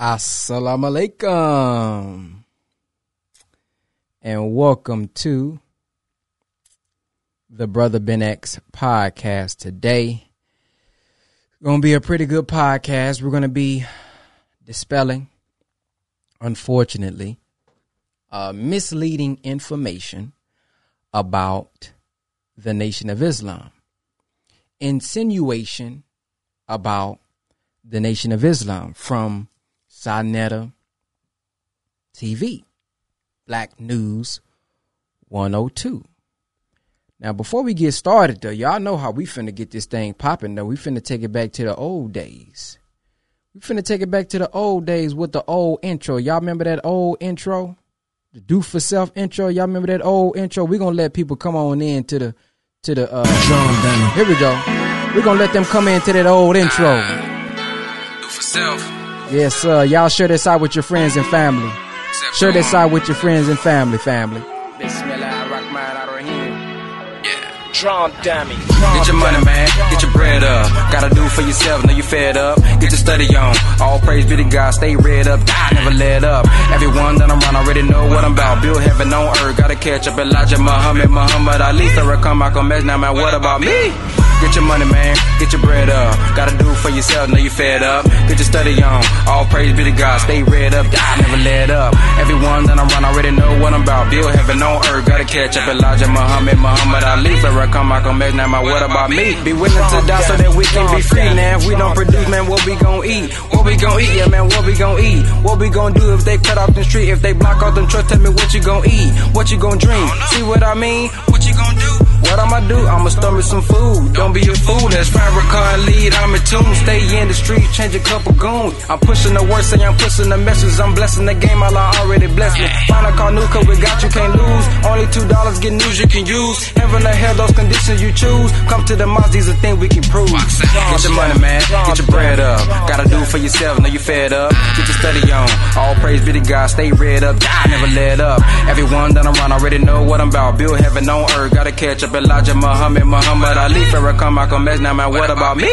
Assalamu alaikum. And welcome to the Brother Ben X podcast. Today, going to be a pretty good podcast. We're going to be dispelling, unfortunately, uh, misleading information about the Nation of Islam. Insinuation about the Nation of Islam from Sa Neter TV, Black News 102. Now, before we get started, though, y'all know how we finna get this thing popping, though. We finna take it back to the old days. We finna take it back to the old days with the old intro. Y'all remember that old intro? The do for self intro. Y'all remember that old intro? we gonna let people come on in to the to the uh John Dunn. here we go. We're gonna let them come into that old intro. Do for self. Yes, sir. Y'all share this out with your friends and family. Share this out with your friends and family, family. Drum dummy. Get your money, man. Get your bread up. Gotta do for yourself. Know you fed up. Get your study on. All praise be to God. Stay read up. Die, never let up. Everyone that I'm around already know what I'm about. Build heaven on earth. Gotta catch up. Elijah, Muhammad, Muhammad Ali, Farrakhan, Malcolm X. Now, man, what about me? Get your money, man. Get your bread up. Gotta do for yourself. Know you fed up. Get your study on. All praise be to God. Stay read up. Die, never let up. Everyone that I'm around already know what I'm about. Build heaven on earth. Gotta catch up. Elijah, Muhammad, Muhammad Ali, Farrakhan, Malcolm X. Now, man, what about me? Be willing to die so that we can be free. Now, if we don't produce, man, what we gon' eat? What we gon' eat? Yeah, man, what we gon' eat? What we gon' do if they cut off the street? If they block off them trucks, tell me what you gon' eat? What you gon' drink? See what I mean? What you gon' do? What I'ma do? I'ma stomach some food. Don't be a fool. That's Farrakhan lead. I'm in tune. Stay in the street, change a couple goons. I'm pushing the word, say I'm pushing the message. I'm blessing the game. I already blessed me. Find a car new, cause we got you, can't lose. Only two dollars, get news you can use. Heaven or hell, those conditions you choose. Come to the mosque, these are things we can prove. Get your money, man. Get your bread up. Gotta do for yourself. Know you fed up. Get your study on. All praise be to God. Stay read up. Die, never let up. Everyone that I'm around already know what I'm about. Build heaven on earth. Gotta catch up. Elijah, Muhammad, Muhammad Ali, Farrakhan, Malcolm X. Now, man, what about me?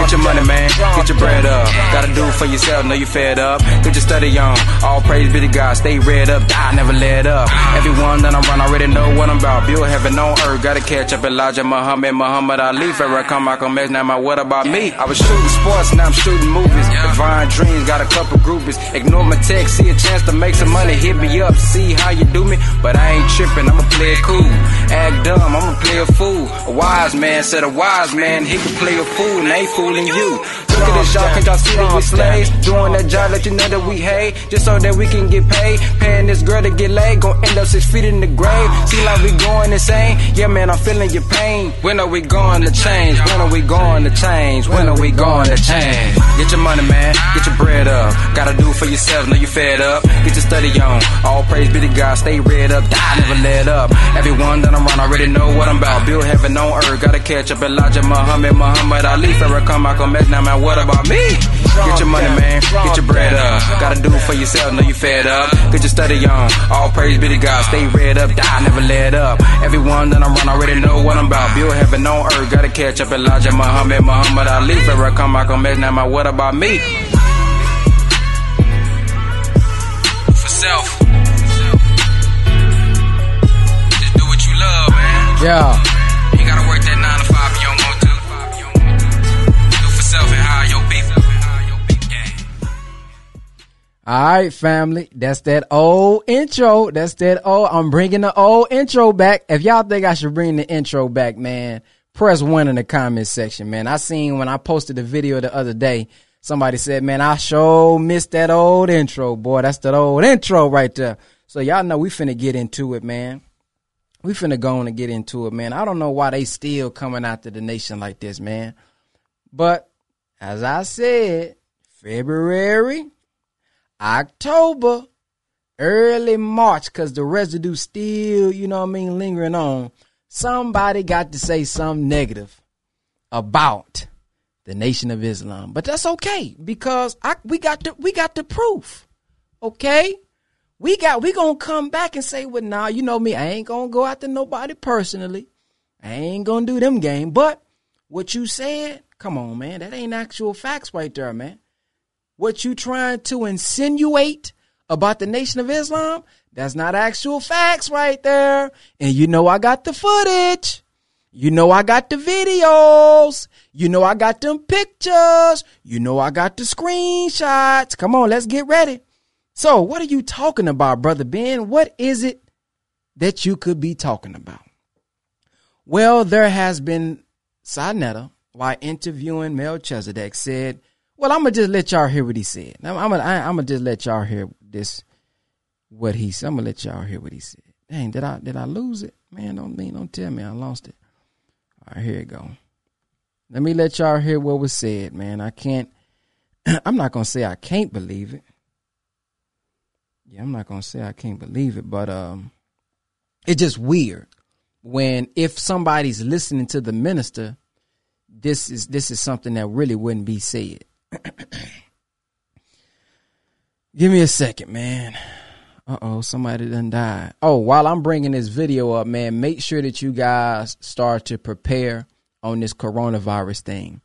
Get your money, man. Get your bread up. Gotta do for yourself. Know you fed up. Get your study on. All praise be to God. Stay read up. Die, never let up. Everyone that I'm around already know what I'm about. Build heaven on earth. Gotta catch up. Elijah, Muhammad, Muhammad Ali, Farrakhan, Malcolm X. Now, my what about me? I was shooting sports. Now I'm shooting movies. Divine dreams. Got a couple groupies. Ignore my text. See a chance to make some money. Hit me up. See how you do me. But I ain't tripping. I'ma play it cool. Act dumb. I'ma play a fool. A wise man said a wise man. He can play a fool and ain't fooling you. Look at this, y'all. Can't y'all see that we slaves? Doing that job, let you know that we hate. Just so that we can get paid. Paying this girl to get laid. Gon' end up six feet in the grave. See like we going insane. Yeah, man, I'm feeling your pain. When are we going to change? When are we going to change? When are we going to change? Get your money, man. Get your bread up. Gotta do for yourself. Know you fed up. Get your study on. All praise be to God. Stay read up. Die, never let up. Everyone that I'm around already know what I'm about. Build heaven on earth. Gotta catch up. Elijah, Muhammad, Muhammad Ali, Farrakhan, X. Now, man, what about me? Get your money, man. Get your bread up. Gotta do for yourself. Know you fed up. Get your study on. All praise be to God. Stay read up. Die, never let up. Everyone that I'm around already know what I'm about. Build heaven on earth. Gotta catch up. Elijah, Muhammad, Muhammad Ali, Farrakhan, Malcolm X. Now, man, what about me? For self. Just do what you love, man. Yeah. All right, family. That's that old intro. That's that old. I'm bringing the old intro back. If y'all think I should bring the intro back, man, press one in the comment section, man. I seen when I posted the video the other day, somebody said, man, I sure missed that old intro, boy. That's that old intro right there. So y'all know we finna get into it, man. We finna go on and get into it, man. I don't know why they still coming out to the nation like this, man. But as I said, February, October, early March, cause the residue still, you know what I mean, lingering on. Somebody got to say something negative about the Nation of Islam, but that's okay because I we got the we got the proof. Okay, we got we gonna come back and say, well, nah, you know me, I ain't gonna go after nobody personally. I ain't gonna do them game. But what you said, come on, man, that ain't actual facts right there, man. What you trying to insinuate about the Nation of Islam, that's not actual facts right there. And you know I got the footage. You know I got the videos. You know I got them pictures. You know I got the screenshots. Come on, let's get ready. So, what are you talking about, brother Ben? What is it that you could be talking about? Well, there has been Sa Neter, while interviewing Melchizedek, said, "Well, I'm gonna just let y'all hear what he said. I'm, gonna, I'm gonna just let y'all hear this, what he. Said. I'm gonna let y'all hear what he said. Dang, did I, did I lose it? Man, don't mean, don't tell me I lost it. All right, here you go. Let me let y'all hear what was said, man. I can't. I'm not gonna say I can't believe it. Yeah, I'm not gonna say I can't believe it, but um, it's just weird when if somebody's listening to the minister, this is this is something that really wouldn't be said. Give me a second, man. Uh oh, somebody done died. Oh, while I'm bringing this video up, man, make sure that you guys start to prepare on this coronavirus thing.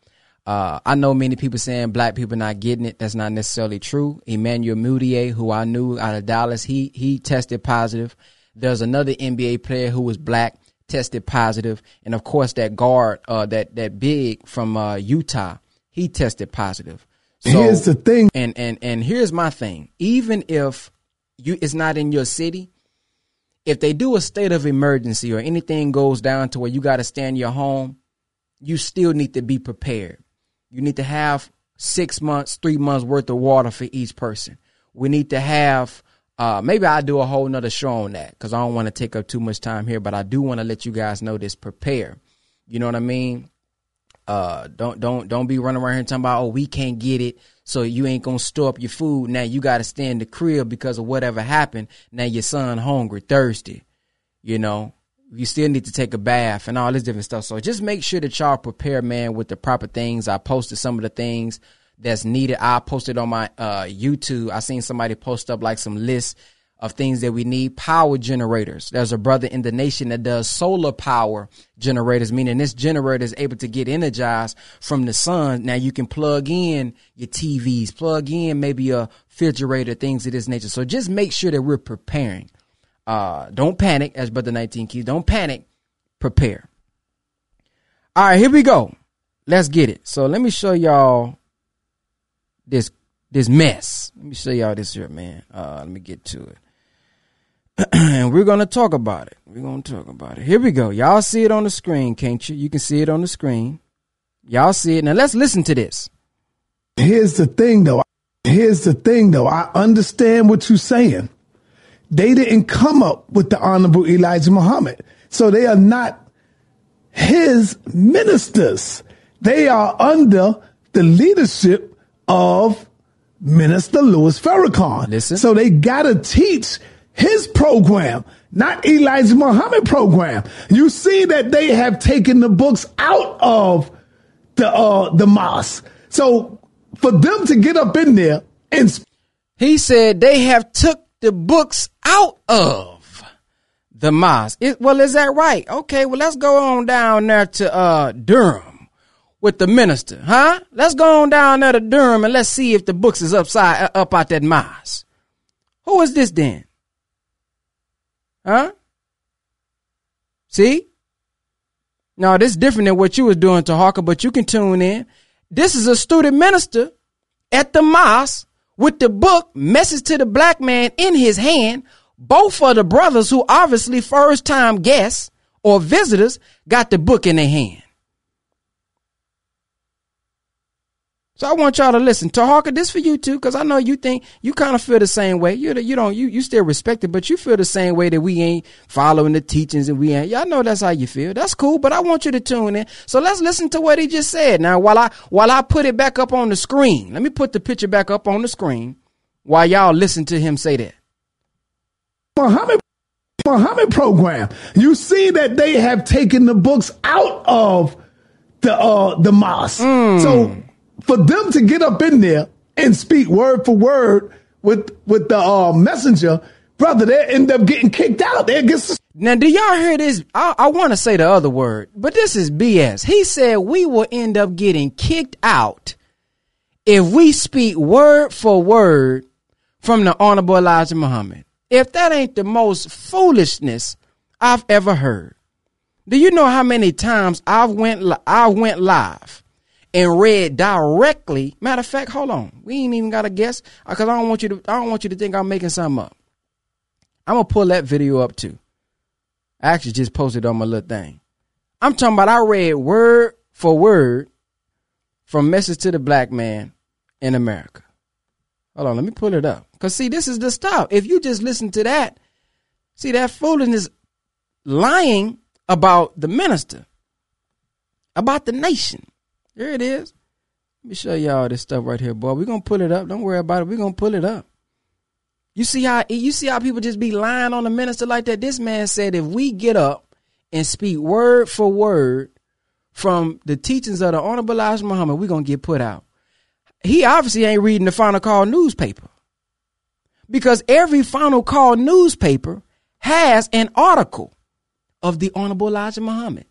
Uh, I know many people saying black people not getting it. That's not necessarily true. Emmanuel Mudiay, who I knew out of Dallas, he he tested positive. There's another NBA player who was black, tested positive, and of course that guard, uh, that that big from uh, Utah, he tested positive. So, here's the thing, and and and here's my thing. Even if you it's not in your city, if they do a state of emergency or anything goes down to where you got to stay in your home, you still need to be prepared. You need to have six months, three months worth of water for each person. We need to have uh, maybe I'll do a whole nother show on that because I don't want to take up too much time here, but I do want to let you guys know this. Prepare. You know what I mean? Uh, don't don't don't be running around here talking about oh we can't get it, so you ain't gonna store up your food. Now you got to stay in the crib because of whatever happened. Now your son hungry, thirsty. You know, you still need to take a bath and all this different stuff. So just make sure that y'all prepare, man, with the proper things. I posted some of the things that's needed. I posted on my uh, YouTube. I seen somebody post up like some lists of things that we need. Power generators. There's a brother in the nation that does solar power generators, meaning this generator is able to get energized from the sun. Now you can plug in your TVs, plug in maybe a refrigerator, things of this nature. So just make sure that we're preparing. Uh, don't panic, as Brother 19 Keys. Don't panic. Prepare. All right, here we go. Let's get it. So let me show y'all this this mess. Let me show y'all this here, man. Uh, let me get to it. and we're gonna talk about it. We're gonna talk about it. Here we go. Y'all see it on the screen, can't you? You can see it on the screen. Y'all see it. Now let's listen to this. Here's the thing though. Here's the thing though. I understand what you're saying. They didn't come up with the Honorable Elijah Muhammad. So they are not his ministers. They are under the leadership of Minister Louis Farrakhan. Listen. So they got to teach his program, not Elijah Muhammad program. You see that they have taken the books out of the uh, the mosque. So for them to get up in there and he said they have took the books out of the mosque. It, well, is that right? Okay, well, let's go on down there to uh, Durham with the minister, huh? Let's go on down there to Durham and let's see if the books is upside uh, up out that mosque. Who is this then? Huh? See? Now this is different than what you was doing Taharka, but you can tune in. This is a student minister at the mosque with the book Message to the Black Man in his hand. Both of the brothers who obviously first time guests or visitors got the book in their hand. So I want y'all to listen. Taharka, this for you too, because I know you think you kind of feel the same way. You you don't you you still respect it, but you feel the same way that we ain't following the teachings and we ain't. Y'all know that's how you feel. That's cool, but I want you to tune in. So let's listen to what he just said. Now while I while I put it back up on the screen, let me put the picture back up on the screen while y'all listen to him say that. Muhammad Muhammad program. You see that they have taken the books out of the uh the mosque. Mm. So for them to get up in there and speak word for word with with the uh, messenger, brother, they end up getting kicked out. They get now, do y'all hear this? I, I want to say the other word, but this is BS. He said we will end up getting kicked out if we speak word for word from the Honorable Elijah Muhammad. If that ain't the most foolishness I've ever heard. Do you know how many times I've went I went live and read directly? Matter of fact, hold on, we ain't even got a guess because I don't want you to. I don't want you to think I'm making something up. I'm gonna pull that video up too. I actually just posted on my little thing. I'm talking about I read word for word from Message to the Black Man in America. Hold on, let me pull it up. Cause see, this is the stuff. If you just listen to that, see that foolishness lying about the minister, about the nation. There it is. Let me show y'all this stuff right here, boy. We're gonna pull it up. Don't worry about it. We're gonna pull it up. You see how you see how people just be lying on the minister like that? This man said if we get up and speak word for word from the teachings of the Honorable Elijah Muhammad, we're gonna get put out. He obviously ain't reading the final call newspaper. Because every final call newspaper has an article of the Honorable Elijah Muhammad.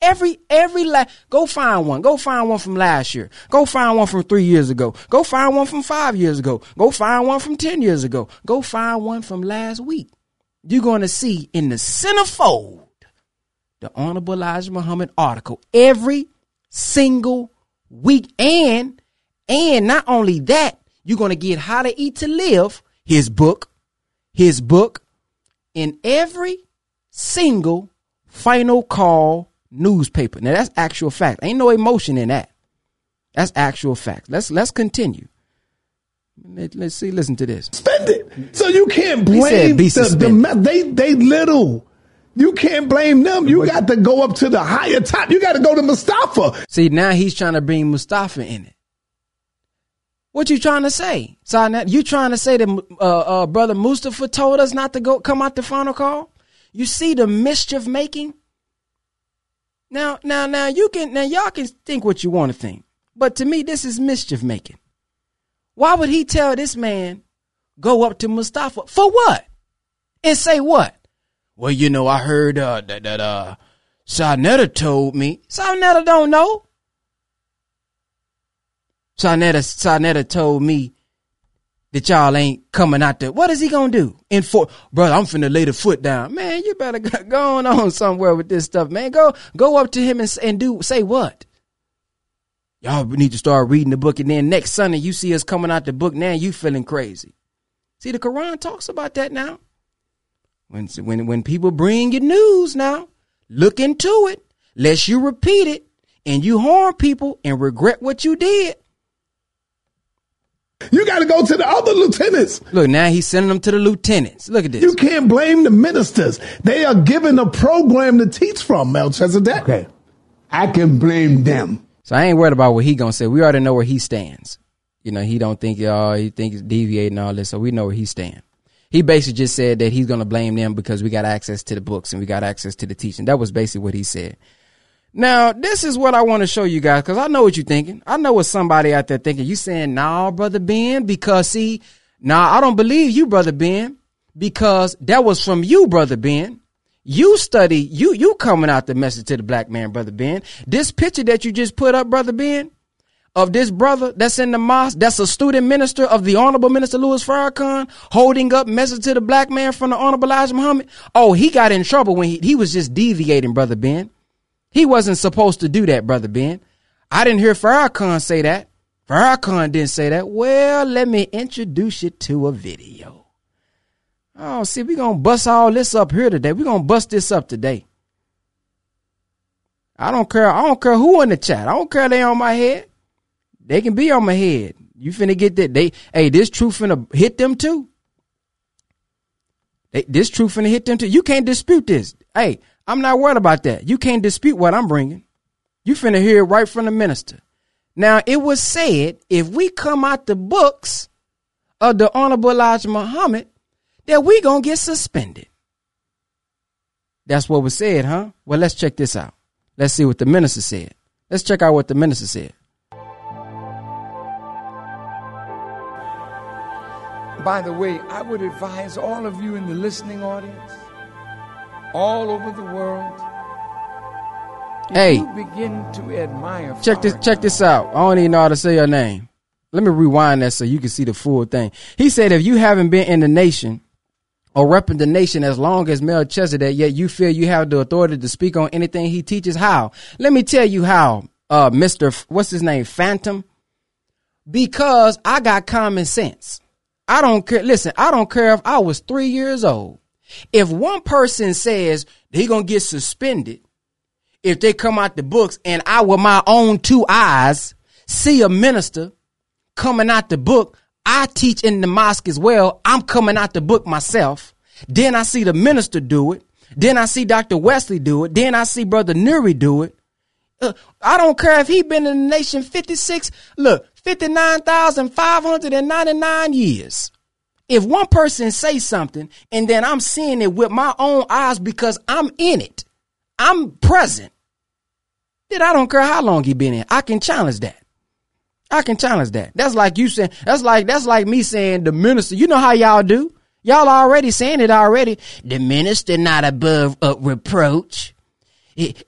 Every every la- go find one. Go find one from last year. Go find one from three years ago. Go find one from five years ago. Go find one from ten years ago. Go find one from last week. You're going to see in the centerfold the Honorable Elijah Muhammad article every single week. And and not only that, you're going to get How to Eat to Live, his book, his book, in every single final call newspaper. Now that's actual fact. Ain't no emotion in that. That's actual fact. Let's let's continue. Let, us see. Listen to this. Spend it. So you can't blame the, the, they they little. You can't blame them. You got to go up to the higher top. You got to go to Mustafa. See, now he's trying to bring Mustafa in it. What you trying to say? Sa Neter, you trying to say that uh, uh, brother Mustafa told us not to go come out the final call? You see the mischief making? Now, now, now you can now y'all can think what you want to think. But to me, this is mischief making. Why would he tell this man go up to Mustafa for what? And say what? Well, you know, I heard uh, that that uh Sa Neter told me. Sa Neter don't know. Sa Neter, Sarnetta told me that y'all ain't coming out there. What is he gonna do? In for brother, I'm finna lay the foot down. Man, you better go, go on somewhere with this stuff, man. Go go up to him and, and do say what? Y'all need to start reading the book, and then next Sunday you see us coming out the book. Now you feeling crazy. See, the Quran talks about that now. When when when people bring you news now, look into it, lest you repeat it, and you harm people and regret what you did. You got to go to the other lieutenants. Look, now he's sending them to the lieutenants. Look at this. You can't blame the ministers. They are given a program to teach from, Melchizedek. Okay. I can blame them. So I ain't worried about what he gonna say. We already know where he stands. You know, he don't think y'all, he thinks deviating all this, so we know where he stand. He basically just said that he's gonna blame them because we got access to the books and we got access to the teaching. That was basically what he said. Now, this is what I want to show you guys because I know what you're thinking. I know what somebody out there thinking. You saying, nah, brother Ben, because see, nah, I don't believe you, brother Ben, because that was from you, brother Ben. You study, you you coming out the message to the black man, brother Ben. This picture that you just put up, brother Ben, of this brother that's in the mosque, that's a student minister of the Honorable Minister Louis Farrakhan, holding up message to the black man from the Honorable Elijah Muhammad. Oh, he got in trouble when he, he was just deviating, brother Ben. He wasn't supposed to do that, brother Ben. I didn't hear Farrakhan say that. Farrakhan didn't say that. Well, let me introduce you to a video. Oh, see, we're going to bust all this up here today. We're going to bust this up today. I don't care. I don't care who in the chat. I don't care they on my head. They can be on my head. You finna get that. They, hey, this truth finna hit them too. They, this truth finna hit them too. You can't dispute this. Hey, I'm not worried about that. You can't dispute what I'm bringing. You finna hear it right from the minister. Now, it was said if we come out the books of the Honorable Elijah Muhammad, that we gonna get suspended. That's what was said, huh? Well, let's check this out. Let's see what the minister said. Let's check out what the minister said. By the way, I would advise all of you in the listening audience all over the world. Hey, begin to admire. Check this. Check this out. I don't even know how to say your name. let me rewind that so you can see the full thing. He said, if you haven't been in the nation or repping the nation as long as Melchizedek, yet you feel you have the authority to speak on anything he teaches, how? Let me tell you how, uh, Mr. F- what's his name? Phantom. Because I got common sense. I don't care. Listen, I don't care if I was three years old. If one person says he gonna get suspended if they come out the books and I with my own two eyes see a minister coming out the book, I teach in the mosque as well. I'm coming out the book myself. Then I see the minister do it. Then I see Dr. Wesley do it. Then I see Brother Nuri do it. Uh, I don't care if he been in the nation 56, look, 59,599 years. If one person say something and then I'm seeing it with my own eyes because I'm in it, I'm present, then I don't care how long he been in. I can challenge that. I can challenge that. That's like you saying, that's like, that's like me saying the minister, you know how y'all do? Y'all already saying it already. The minister not above uh, reproach.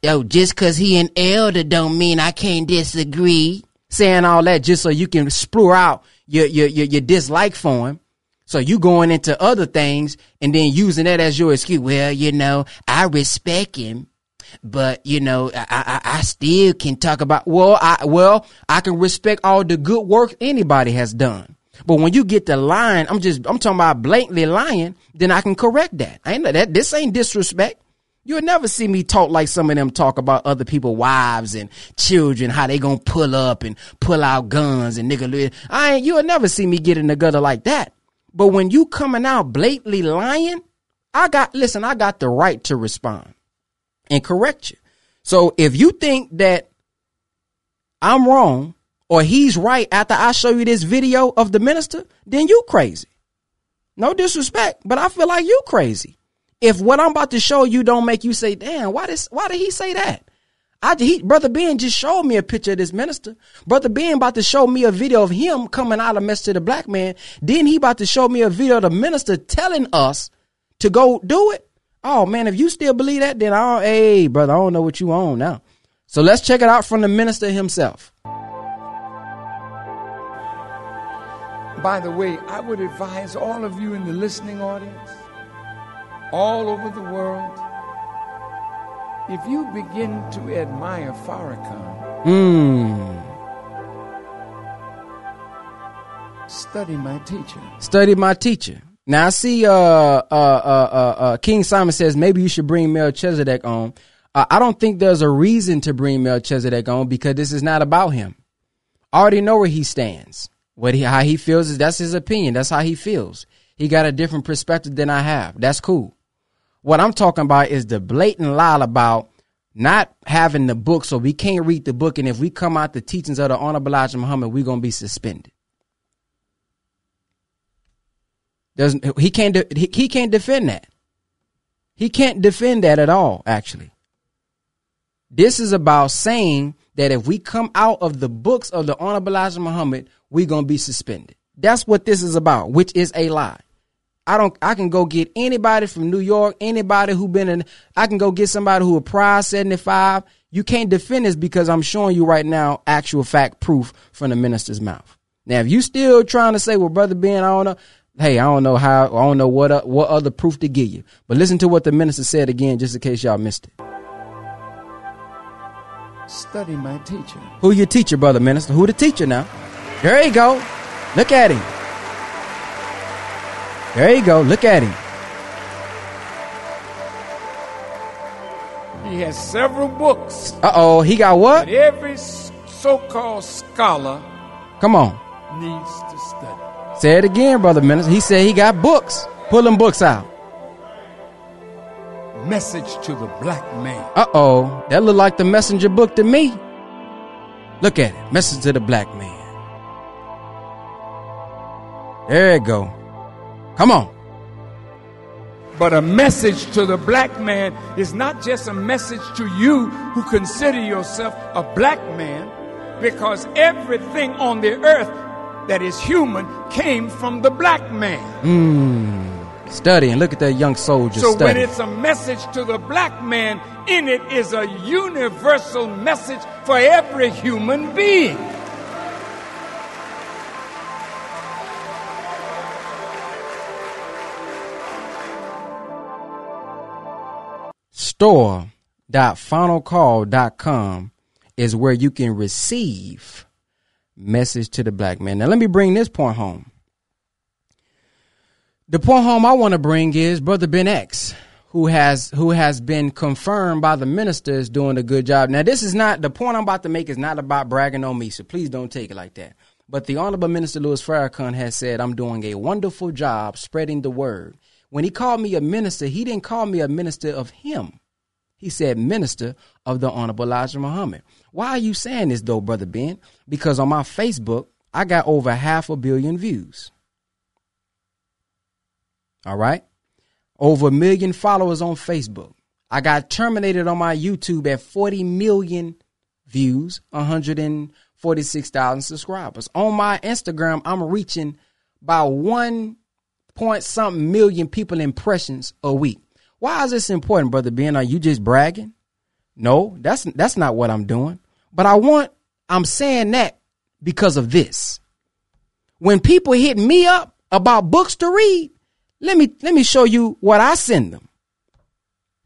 Oh, just cause he an elder don't mean I can't disagree. Saying all that just so you can splure out your, your, your, your dislike for him. So you going into other things and then using that as your excuse. Well, you know, I respect him but you know, I, I, I still can talk about, well, I, well, I can respect all the good work anybody has done. But when you get the line, I'm just, I'm talking about blatantly lying, then I can correct that. I ain't that, this ain't disrespect. You'll never see me talk like some of them talk about other people, wives and children, how they gonna pull up and pull out guns and nigga. I ain't, you'll never see me get in the gutter like that. But when you coming out blatantly lying, I got, listen, I got the right to respond and correct you. So if you think that I'm wrong or he's right after I show you this video of the minister, then you crazy. No disrespect, but I feel like you crazy. If what I'm about to show you don't make you say, damn, why did, why did he say that? I, he, Brother Ben just showed me a picture of this minister. Brother Ben about to show me a video of him coming out of message to the black man. Then he about to show me a video of the minister telling us to go do it. Oh man, if you still believe that, then I don't, hey brother, I don't know what you own now. So let's check it out from the minister himself. By the way, I would advise all of you in the listening audience, all over the world, if you begin to admire Farrakhan, Hmm. study my teacher. Study my teacher. Now I see uh, uh, uh, uh, uh, King Simon says maybe you should bring Melchizedek on. Uh, I don't think there's a reason to bring Melchizedek on because this is not about him. I already know where he stands. What he how he feels is that's his opinion. That's how he feels. He got a different perspective than I have. That's cool. What I'm talking about is the blatant lie about not having the book, so we can't read the book, and if we come out the teachings of the Honorable Elijah Muhammad, we're gonna be suspended. Doesn't he can't de- he, he can't defend that. He can't defend that at all. Actually, this is about saying that if we come out of the books of the Honorable Elijah Muhammad, we're gonna be suspended. That's what this is about, which is a lie. I don't. I can go get anybody from New York, anybody who been in. I can go get somebody who a prize seventy five. You can't defend this because I'm showing you right now actual fact proof from the minister's mouth. Now, if you still trying to say, "Well, brother Ben, I don't know," hey, I don't know how, I don't know what uh, what other proof to give you. But listen to what the minister said again, just in case y'all missed it. Study my teacher. Who your teacher, brother minister? Who the teacher now? There you go. Look at him. There you go. Look at him. He has several books Uh oh, he got what? every so called scholar Come on. needs to study. Say it again, brother minister. He said he got books. Pull them books out. Message to the black man. Uh oh, that look like the messenger book to me. Look at it. Message to the black man. There you go. Come on. But a message to the black man is not just a message to you who consider yourself a black man, because everything on the earth that is human came from the black man. Hmm. Study and look at that young soldier So when it's a message to the black man, in it is a universal message for every human being. store.finalcall.com is where you can receive message to the black man. Now let me bring this point home. The point home I want to bring is Brother Ben X, who has who has been confirmed by the ministers doing a good job. Now this is not the point I'm about to make is not about bragging on me, so please don't take it like that. But the Honorable Minister Louis Farrakhan has said I'm doing a wonderful job spreading the word. When he called me a minister, he didn't call me a minister of him. He said minister of the Honorable Elijah Muhammad. Why are you saying this though, Brother Ben? Because on my Facebook, I got over half a billion views. All right. Over a million followers on Facebook. I got terminated on my YouTube at 40 million views, 146,000 subscribers. On my Instagram, I'm reaching by one point something million people impressions a week. Why is this important, brother Ben? Are you just bragging? No, that's that's not what I'm doing. But I want I'm saying that because of this. When people hit me up about books to read, let me let me show you what I send them.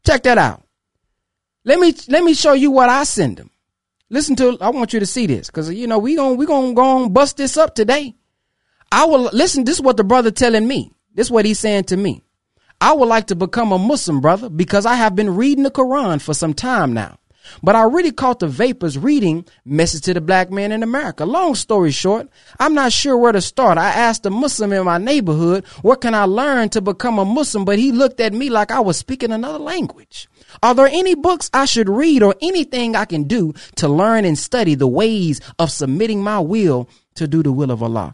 Check that out. Let me let me show you what I send them. Listen to I want you to see this cuz you know we gonna we to go and bust this up today. I will listen this is what the brother telling me. This is what he's saying to me. I would like to become a Muslim brother because I have been reading the Quran for some time now. But I really caught the vapors reading Message to the Black Man in America. Long story short, I'm not sure where to start. I asked a Muslim in my neighborhood, what can I learn to become a Muslim? But he looked at me like I was speaking another language. Are there any books I should read or anything I can do to learn and study the ways of submitting my will to do the will of Allah?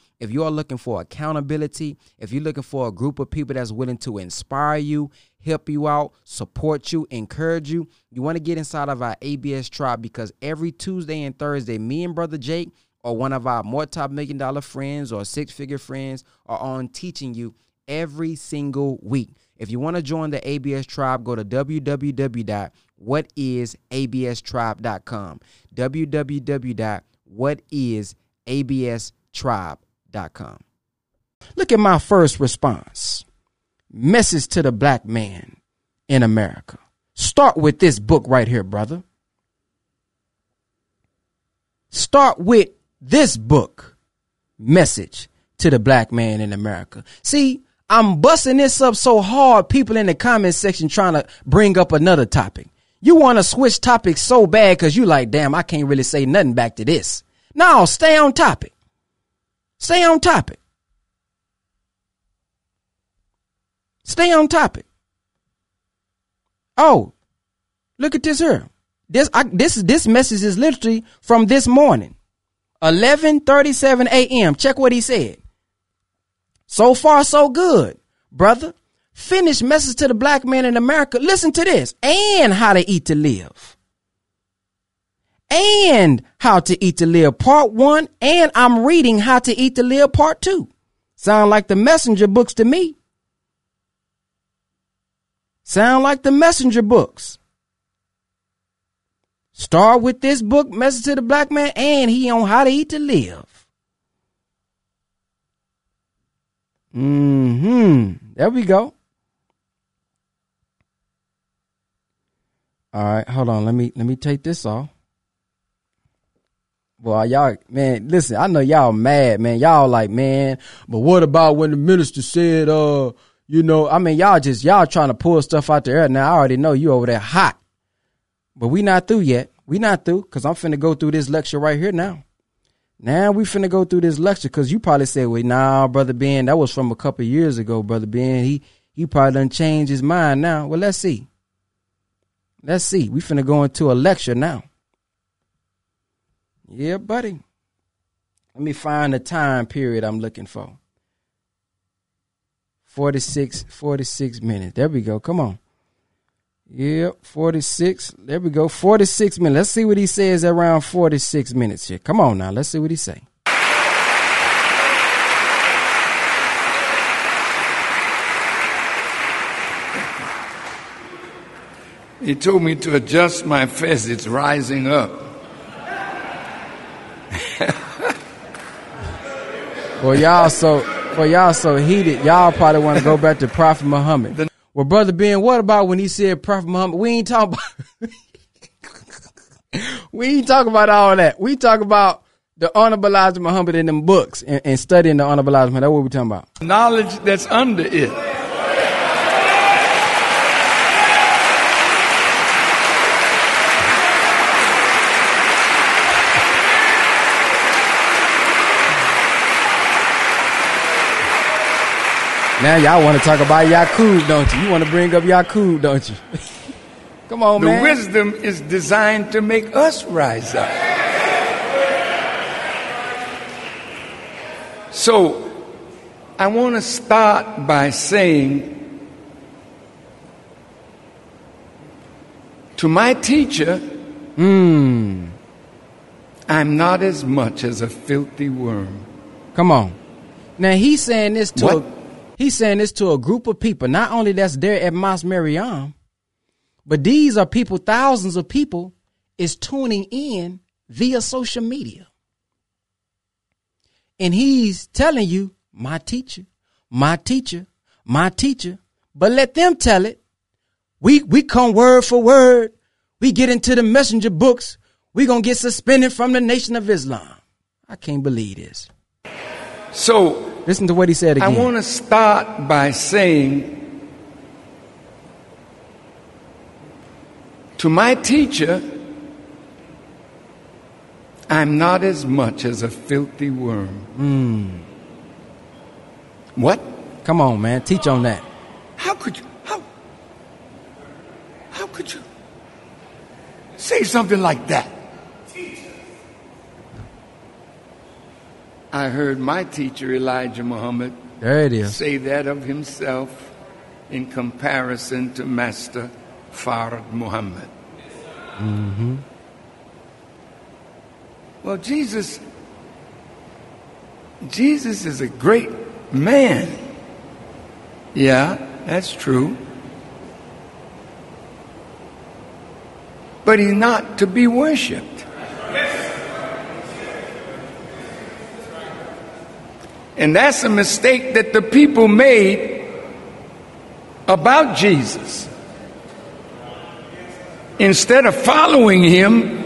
if you are looking for accountability, if you're looking for a group of people that's willing to inspire you, help you out, support you, encourage you, you want to get inside of our ABS tribe because every Tuesday and Thursday, me and Brother Jake or one of our more top million dollar friends or six figure friends are on teaching you every single week. If you want to join the ABS tribe, go to www.whatisaBStribe.com. www.whatisaBStribe.com com. Look at my first response. Message to the black man in America. Start with this book right here, brother. Start with this book. Message to the black man in America. See, I'm busting this up so hard, people in the comment section trying to bring up another topic. You want to switch topics so bad because you like, damn, I can't really say nothing back to this. No, stay on topic. Stay on topic. Stay on topic. Oh, look at this here. This I, this this message is literally from this morning, eleven thirty seven a.m. Check what he said. So far, so good, brother. Finish message to the black man in America. Listen to this and how to eat to live and How to Eat to Live Part 1, and I'm reading How to Eat to Live Part 2. Sound like the messenger books to me. Sound like the messenger books. Start with this book, Message to the Black Man, and he on How to Eat to Live. Hmm. There we go. All right, hold on. Let me let me take this off. Boy, y'all, man, listen, I know y'all mad, man. Y'all like, man, but what about when the minister said, uh, you know, I mean, y'all just, y'all trying to pull stuff out the air. Now, I already know you over there hot. But we not through yet. We not through, because I'm finna go through this lecture right here now. Now we finna go through this lecture, because you probably said, well, nah, Brother Ben, that was from a couple years ago, Brother Ben. He, he probably done changed his mind now. Well, let's see. Let's see. We finna go into a lecture now. Yeah, buddy. Let me find the time period I'm looking for. 46, 46 minutes. There we go. Come on. Yep, 46. There we go. 46 minutes. Let's see what he says around 46 minutes here. Come on now. Let's see what he say. He told me to adjust my face. It's rising up. Well, y'all so well y'all so heated. Y'all probably want to go back to Prophet Muhammad. Well, brother Ben, what about when he said Prophet Muhammad? We ain't talking about. we ain't talking about all that. We talk about the Honorable Elijah Muhammad in them books and, and studying the Honorable Elijah Muhammad. That's what we talking about. Knowledge that's under it. Now y'all want to talk about Yakub, don't you? You want to bring up Yakub, don't you? Come on, The man. wisdom is designed to make us rise up. So, I want to start by saying to my teacher, Hmm. I'm not as much as a filthy worm. Come on. Now he's saying this to What? a, he's saying this to a group of people. Not only that's there at Mosque Maryam, but these are people, thousands of people is tuning in via social media. And he's telling you, my teacher, my teacher, my teacher. But let them tell it. We we come word for word. We get into the messenger books. We're gonna get suspended from the Nation of Islam. I can't believe this. So, Listen to what he said again. I want to start by saying to my teacher, I'm not as much as a filthy worm. Hmm. What? Come on, man. Teach on that. How could you? How? How could you say something like that? I heard my teacher Elijah Muhammad There it is. say that of himself in comparison to Master Farad Muhammad. Mm-hmm. Well, Jesus, Jesus is a great man. Yeah, that's true. But he's not to be worshiped. And that's a mistake that the people made about Jesus. Instead of following him,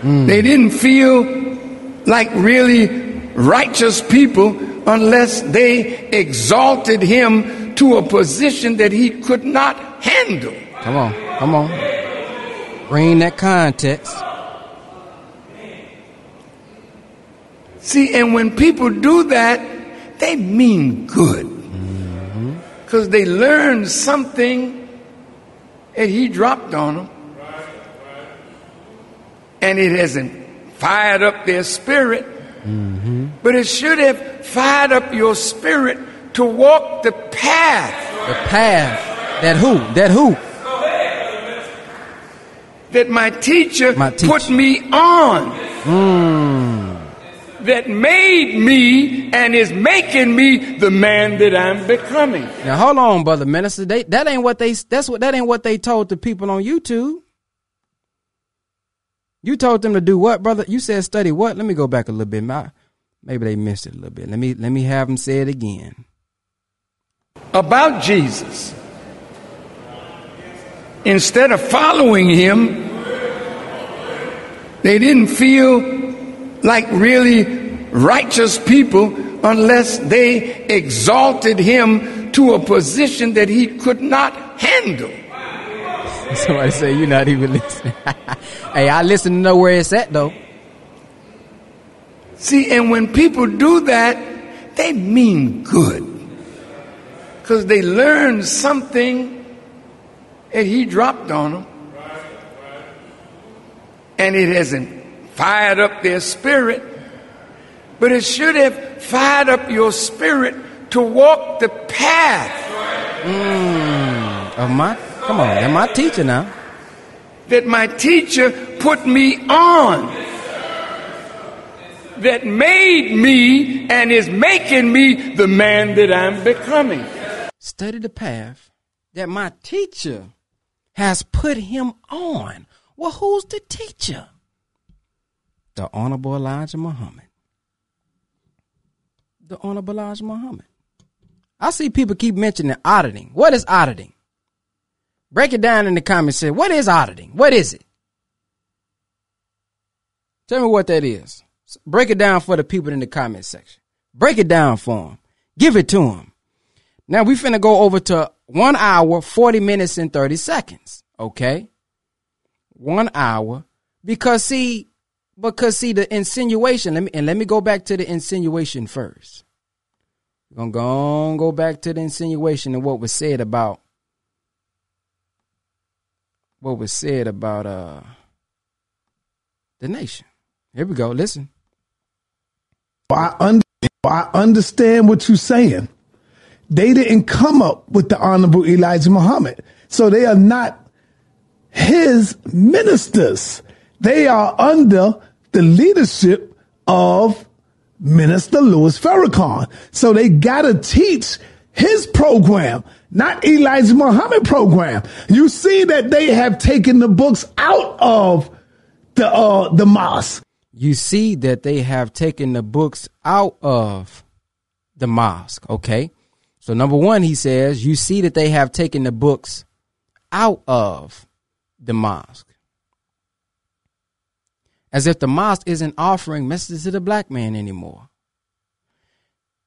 hmm. they didn't feel like really righteous people unless they exalted him to a position that he could not handle. Come on. Come on. Bring that context. See, and when people do that, they mean good. Because they learned something that he dropped on them. And it hasn't fired up their spirit, but it should have fired up your spirit to walk the path The path. That who? That who? that my teacher, My teacher. put me on. Mm. That made me and is making me the man that I'm becoming. Now hold on, brother minister. They, that ain't what they. That's what. That ain't what they told the people on YouTube. You told them to do what, brother? You said study what? Let me go back a little bit. My, maybe they missed it a little bit. Let me let me have them say it again. about Jesus. Instead of following him, they didn't feel like really righteous people unless they exalted him to a position that he could not handle. Somebody say you're not even listening. hey, I listen to know where it's at though. See, and when people do that, they mean good. Because they learned something that he dropped on them. And it hasn't fired up their spirit, but it should have fired up your spirit to walk the path mm. Of my Come on, am I teacher now. That my teacher put me on. That made me and is making me the man that I'm becoming. Study the path that my teacher has put him on. Well, who's the teacher? The Honorable Elijah Muhammad. The Honorable Elijah Muhammad. I see people keep mentioning auditing. What is auditing? Break it down in the comments. Say, what is auditing? What is it? Tell me what that is. Break it down for the people in the comment section. Break it down for them. Give it to them. Now we finna go over to one hour, 40 minutes and 30 seconds. Okay. One hour. Because see, because see the insinuation, let me, and let me go back to the insinuation first. We're gonna go on, go back to the insinuation and what was said about what was said about uh the nation. Here we go. Listen. I, un- I understand what you're saying. They didn't come up with the Honorable Elijah Muhammad. So they are not his ministers. They are under the leadership of Minister Louis Farrakhan. So they got to teach his program, not Elijah Muhammad program. You see that they have taken the books out of the uh, the mosque you see that they have taken the books out of the mosque. Okay. So, number one, he says, you see that they have taken the books out of the mosque. As if the mosque isn't offering messages to the black man anymore.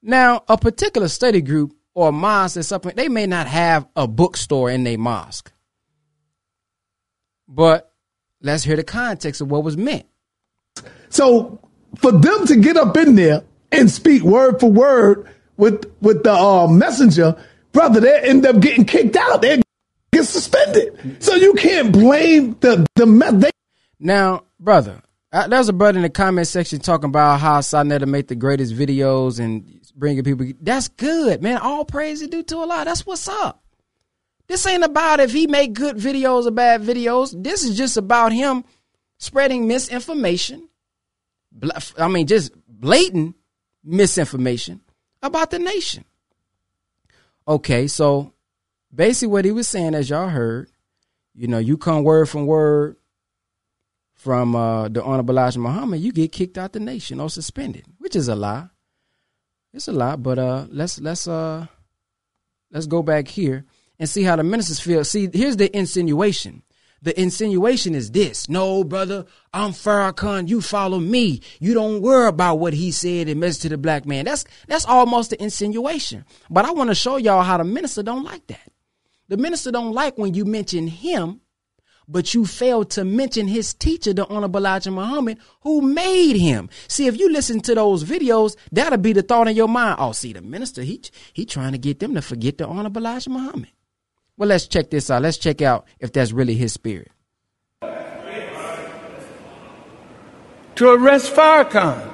Now, a particular study group or mosque or something, they may not have a bookstore in their mosque. But let's hear the context of what was meant. So for them to get up in there and speak word for word with with the uh, messenger, brother, they end up getting kicked out. They get suspended. So you can't blame the the they- now, brother. Uh, there's a brother in the comment section talking about how Sa Neter make the greatest videos and bringing people. That's good, man. All praise is due to Allah. That's what's up. This ain't about if he make good videos or bad videos. This is just about him spreading misinformation I mean, just blatant misinformation about the nation. Okay, so basically what he was saying, as y'all heard, you know, you come word from word from uh, the Honorable Elijah Muhammad, you get kicked out the nation or suspended, which is a lie. It's a lie, but uh, let's let's uh, let's go back here and see how the ministers feel. See, here's the insinuation. The insinuation is this. No brother i'm farrakhan. You follow me. You don't worry about what he said and message to the black man. That's that's almost the insinuation. But i want to show y'all how the minister don't like that. The minister don't like when you mention him but you failed to mention his teacher, the Honorable Elijah Muhammad, who made him. See, if you listen to those videos, that'll be the thought in your mind. Oh, see, the minister, he he trying to get them to forget the Honorable Elijah Muhammad. Well, let's check this out. Let's check out if that's really his spirit. To arrest Farrakhan.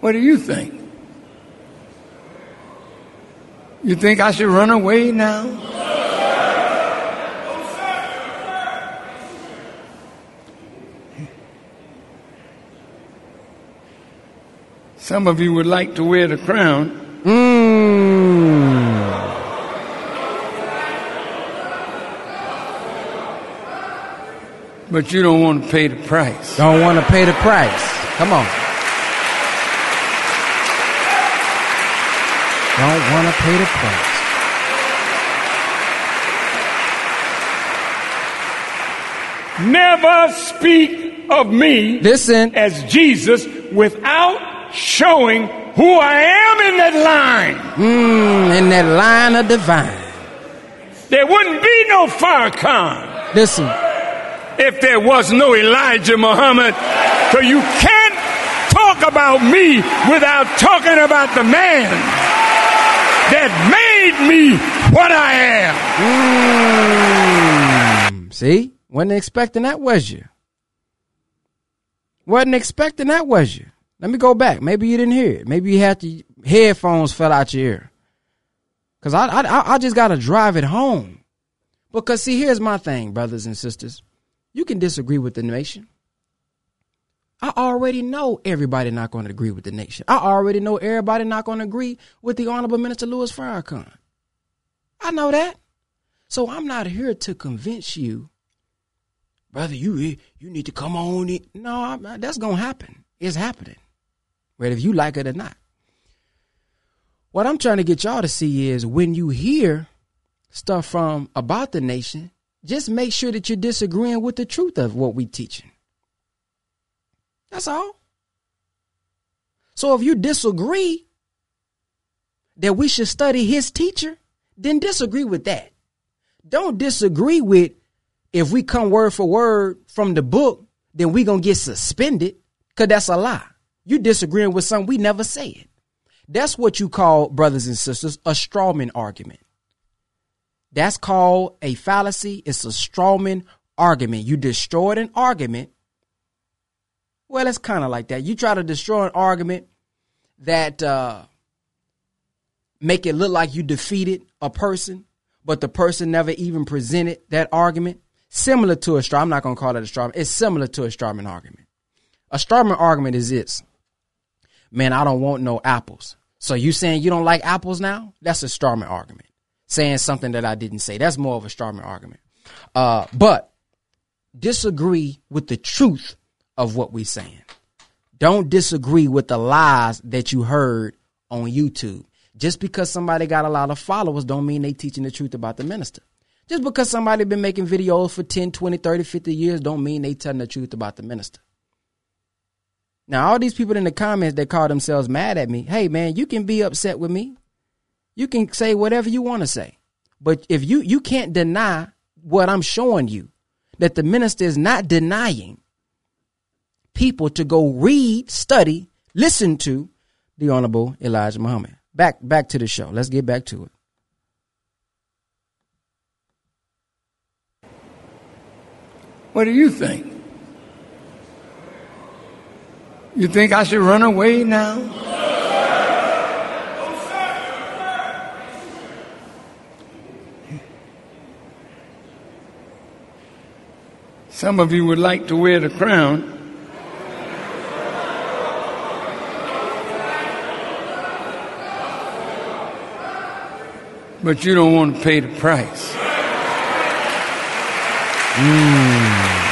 What do you think? You think I should run away now? Some of you would like to wear the crown. Mm. But you don't want to pay the price. Don't want to pay the price. Come on. Don't want to pay the price. Never speak of me Listen. as Jesus without showing who I am in that line. Mm, in that line of divine. There wouldn't be no Farrakhan. Listen. If there was no Elijah Muhammad. So you can't talk about me without talking about the man that made me what I am. Mm, see? Wasn't expecting that, was you? Wasn't expecting that, was you? Let me go back. Maybe you didn't hear it. Maybe you had to headphones fell out your ear. Cause I I I just gotta drive it home. Because see, here's my thing, brothers and sisters. You can disagree with the nation. I already know everybody not going to agree with the nation. I already know everybody not going to agree with the Honorable Minister Louis Farrakhan. I know that. So I'm not here to convince you, brother, you you need to come on it. No, that's going to happen. It's happening. Whether you like it or not. What I'm trying to get y'all to see is when you hear stuff from about the nation, just make sure that you're disagreeing with the truth of what we teaching. That's all. So if you disagree that we should study his teacher, then disagree with that. Don't disagree with if we come word for word from the book, then we going to get suspended because that's a lie. You disagreeing with something we never said. That's what you call, brothers and sisters, a strawman argument. That's called a fallacy. It's a strawman argument. You destroyed an argument well, it's kind of like that. You try to destroy an argument that uh, make it look like you defeated a person, but the person never even presented that argument. Similar to a straw, I'm not going to call it a straw. It's similar to a strawman argument. A strawman argument is this: Man, I don't want no apples. So you saying you don't like apples now? That's a strawman argument. Saying something that I didn't say. That's more of a strawman argument. Uh, but disagree with the truth of what we're saying. Don't disagree with the lies that you heard on YouTube. Just because somebody got a lot of followers don't mean they teaching the truth about the minister. Just because somebody been making videos for 10, 20, 30, 50 years don't mean they telling the truth about the minister. Now, all these people in the comments that call themselves mad at me, hey man, you can be upset with me. You can say whatever you want to say. But if you you can't deny what I'm showing you, that the minister is not denying people to go read, study, listen to the Honorable Elijah Muhammad. Back back to the show. Let's get back to it. What do you think? You think I should run away now? Some of you would like to wear the crown. But you don't want to pay the price. Mm.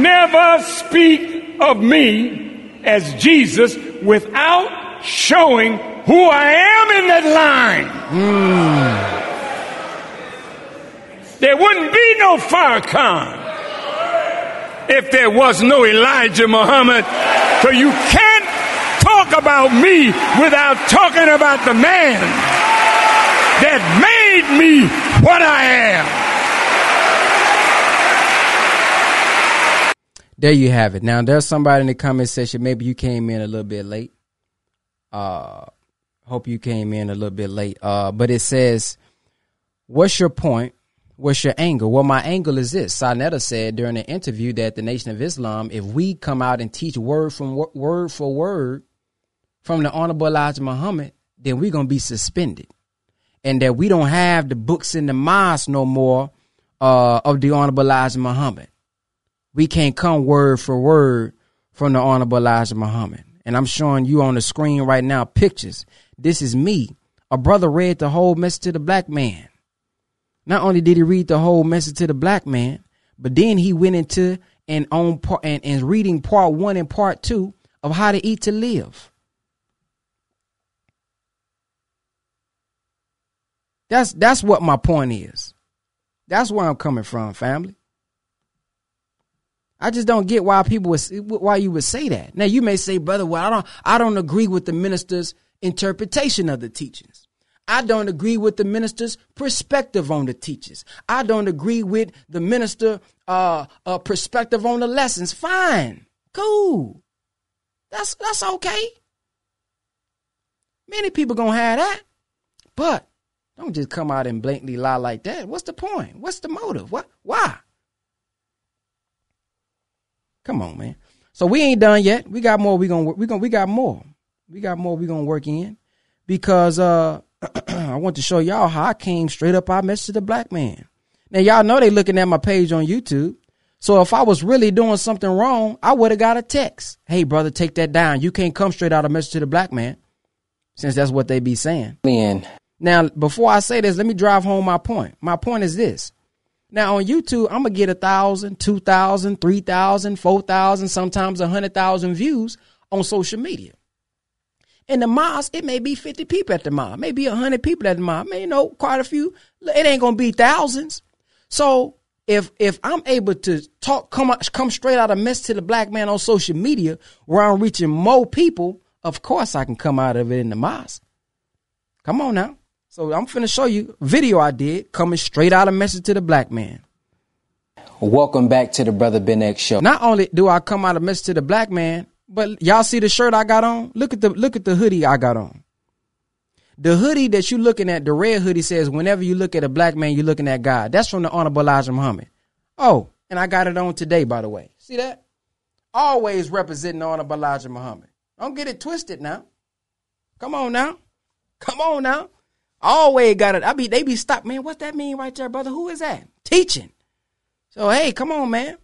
Never speak of me as Jesus without showing who I am in that line. Mm. There wouldn't be no Farrakhan if there was no Elijah Muhammad. So you can't talk about me without talking about the man that made me what I am. There you have it. Now there's somebody in the comment section. Maybe you came in a little bit late. Uh, hope you came in a little bit late. Uh, but it says, "What's your point what's your angle? Well, my angle is this. Sa said during an interview that the Nation of Islam, if we come out and teach word from word for word from the Honorable Elijah Muhammad, then we're gonna be suspended, and that we don't have the books in the mosque no more uh, of the Honorable Elijah Muhammad. We can't come word for word from the Honorable Elijah Muhammad. And I'm showing you on the screen right now pictures. This is me. A brother read the whole message to the black man. Not only did he read the whole message to the black man, but then he went into and on part and, and reading part one and part two of how to eat to live. That's that's what my point is. That's where I'm coming from, family. I just don't get why people would why you would say that. Now you may say, brother, well, I don't I don't agree with the minister's interpretation of the teachings. I don't agree with the minister's perspective on the teachers. I don't agree with the minister uh, uh perspective on the lessons. Fine. Cool. That's that's okay. Many people gonna have that. But don't just come out and blatantly lie like that. What's the point? What's the motive? What Why? Come on, man. So we ain't done yet. We got more. We gonna we gonna we got more. We got more. We gonna work in because uh I want to show y'all how I came straight up. I message the black man. Now y'all know they looking at my page on YouTube. So if I was really doing something wrong, I would have got a text. Hey brother, take that down. You can't come straight out a message to the black man, since that's what they be saying. Man. Now before I say this, let me drive home my point. My point is this. Now on YouTube, I'm gonna get a thousand, two thousand, three thousand, four thousand, sometimes a hundred thousand views on social media. In the mosque, it may be 50 people at the mosque, maybe 100 people at the mosque, may you know quite a few. It ain't gonna be thousands. So if if I'm able to talk, come come straight out of mess to the black man on social media, where I'm reaching more people, of course I can come out of it in the mosque. Come on now. So I'm finna show you a video I did coming straight out of message to the black man. Welcome back to the Brother Ben X show. Not only do I come out of message to the black man, but y'all see the shirt I got on? Look at the look at the hoodie I got on. The hoodie that you looking at, the red hoodie says, whenever you look at a black man, you're looking at God. That's from the Honorable Elijah Muhammad. Oh, and I got it on today, by the way. See that? Always representing the Honorable Elijah Muhammad. Don't get it twisted now. Come on now. Come on now. Always got it. I be they be stopped, man. What's that mean right there, brother? Who is that? Teaching. So hey, come on, man.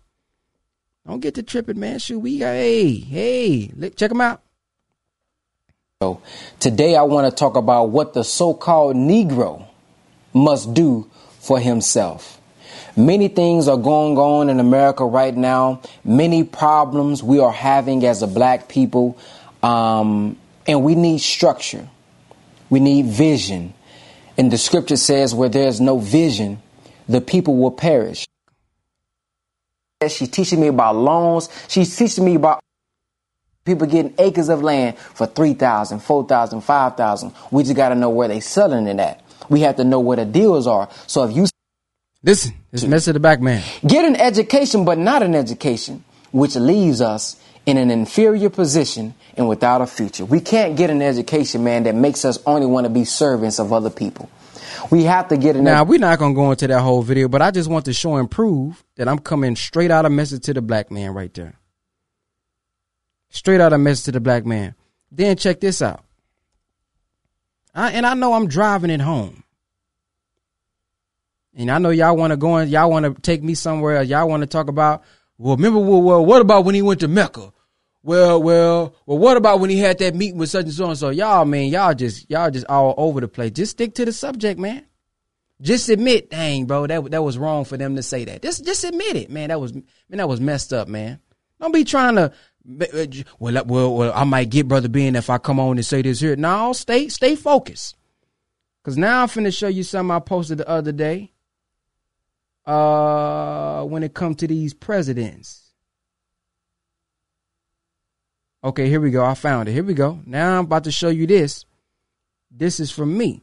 Don't get to tripping, man. Shoot, we got hey, hey, look, check them out. So today I want to talk about what the so-called Negro must do for himself. Many things are going on in America right now. Many problems we are having as a black people, um, and we need structure. We need vision. And the scripture says, where there's no vision, the people will perish. She's teaching me about loans. She's teaching me about people getting acres of land for 3,000, 4,000, 5,000. We just got to know where they selling it at. We have to know where the deals are. So if you Listen, this mess of the back man. get an education, but not an education, which leaves us in an inferior position and without a future. We can't get an education, man, that makes us only want to be servants of other people. We have to get an Now we're not gonna go into that whole video, but I just want to show and prove that I'm coming straight out of message to the black man right there. Straight out of message to the black man. Then check this out. I, and I know I'm driving it home. And I know y'all want to go and y'all want to take me somewhere. Y'all want to talk about. Well, remember, well, well, what about when he went to Mecca? Well, well, well, what about when he had that meeting with such and so and so? Y'all, man, y'all just y'all just all over the place. Just stick to the subject, man. Just admit, dang, bro, that that was wrong for them to say that. Just just admit it, man. That was man, that was messed up, man. Don't be trying to. Well, well, well, I might get brother Ben if I come on and say this here. No, stay stay focused. Cause now I'm finna show you something I posted the other day. Uh, when it comes to these presidents. Okay, here we go. I found it. Here we go. Now I'm about to show you this. This is from me.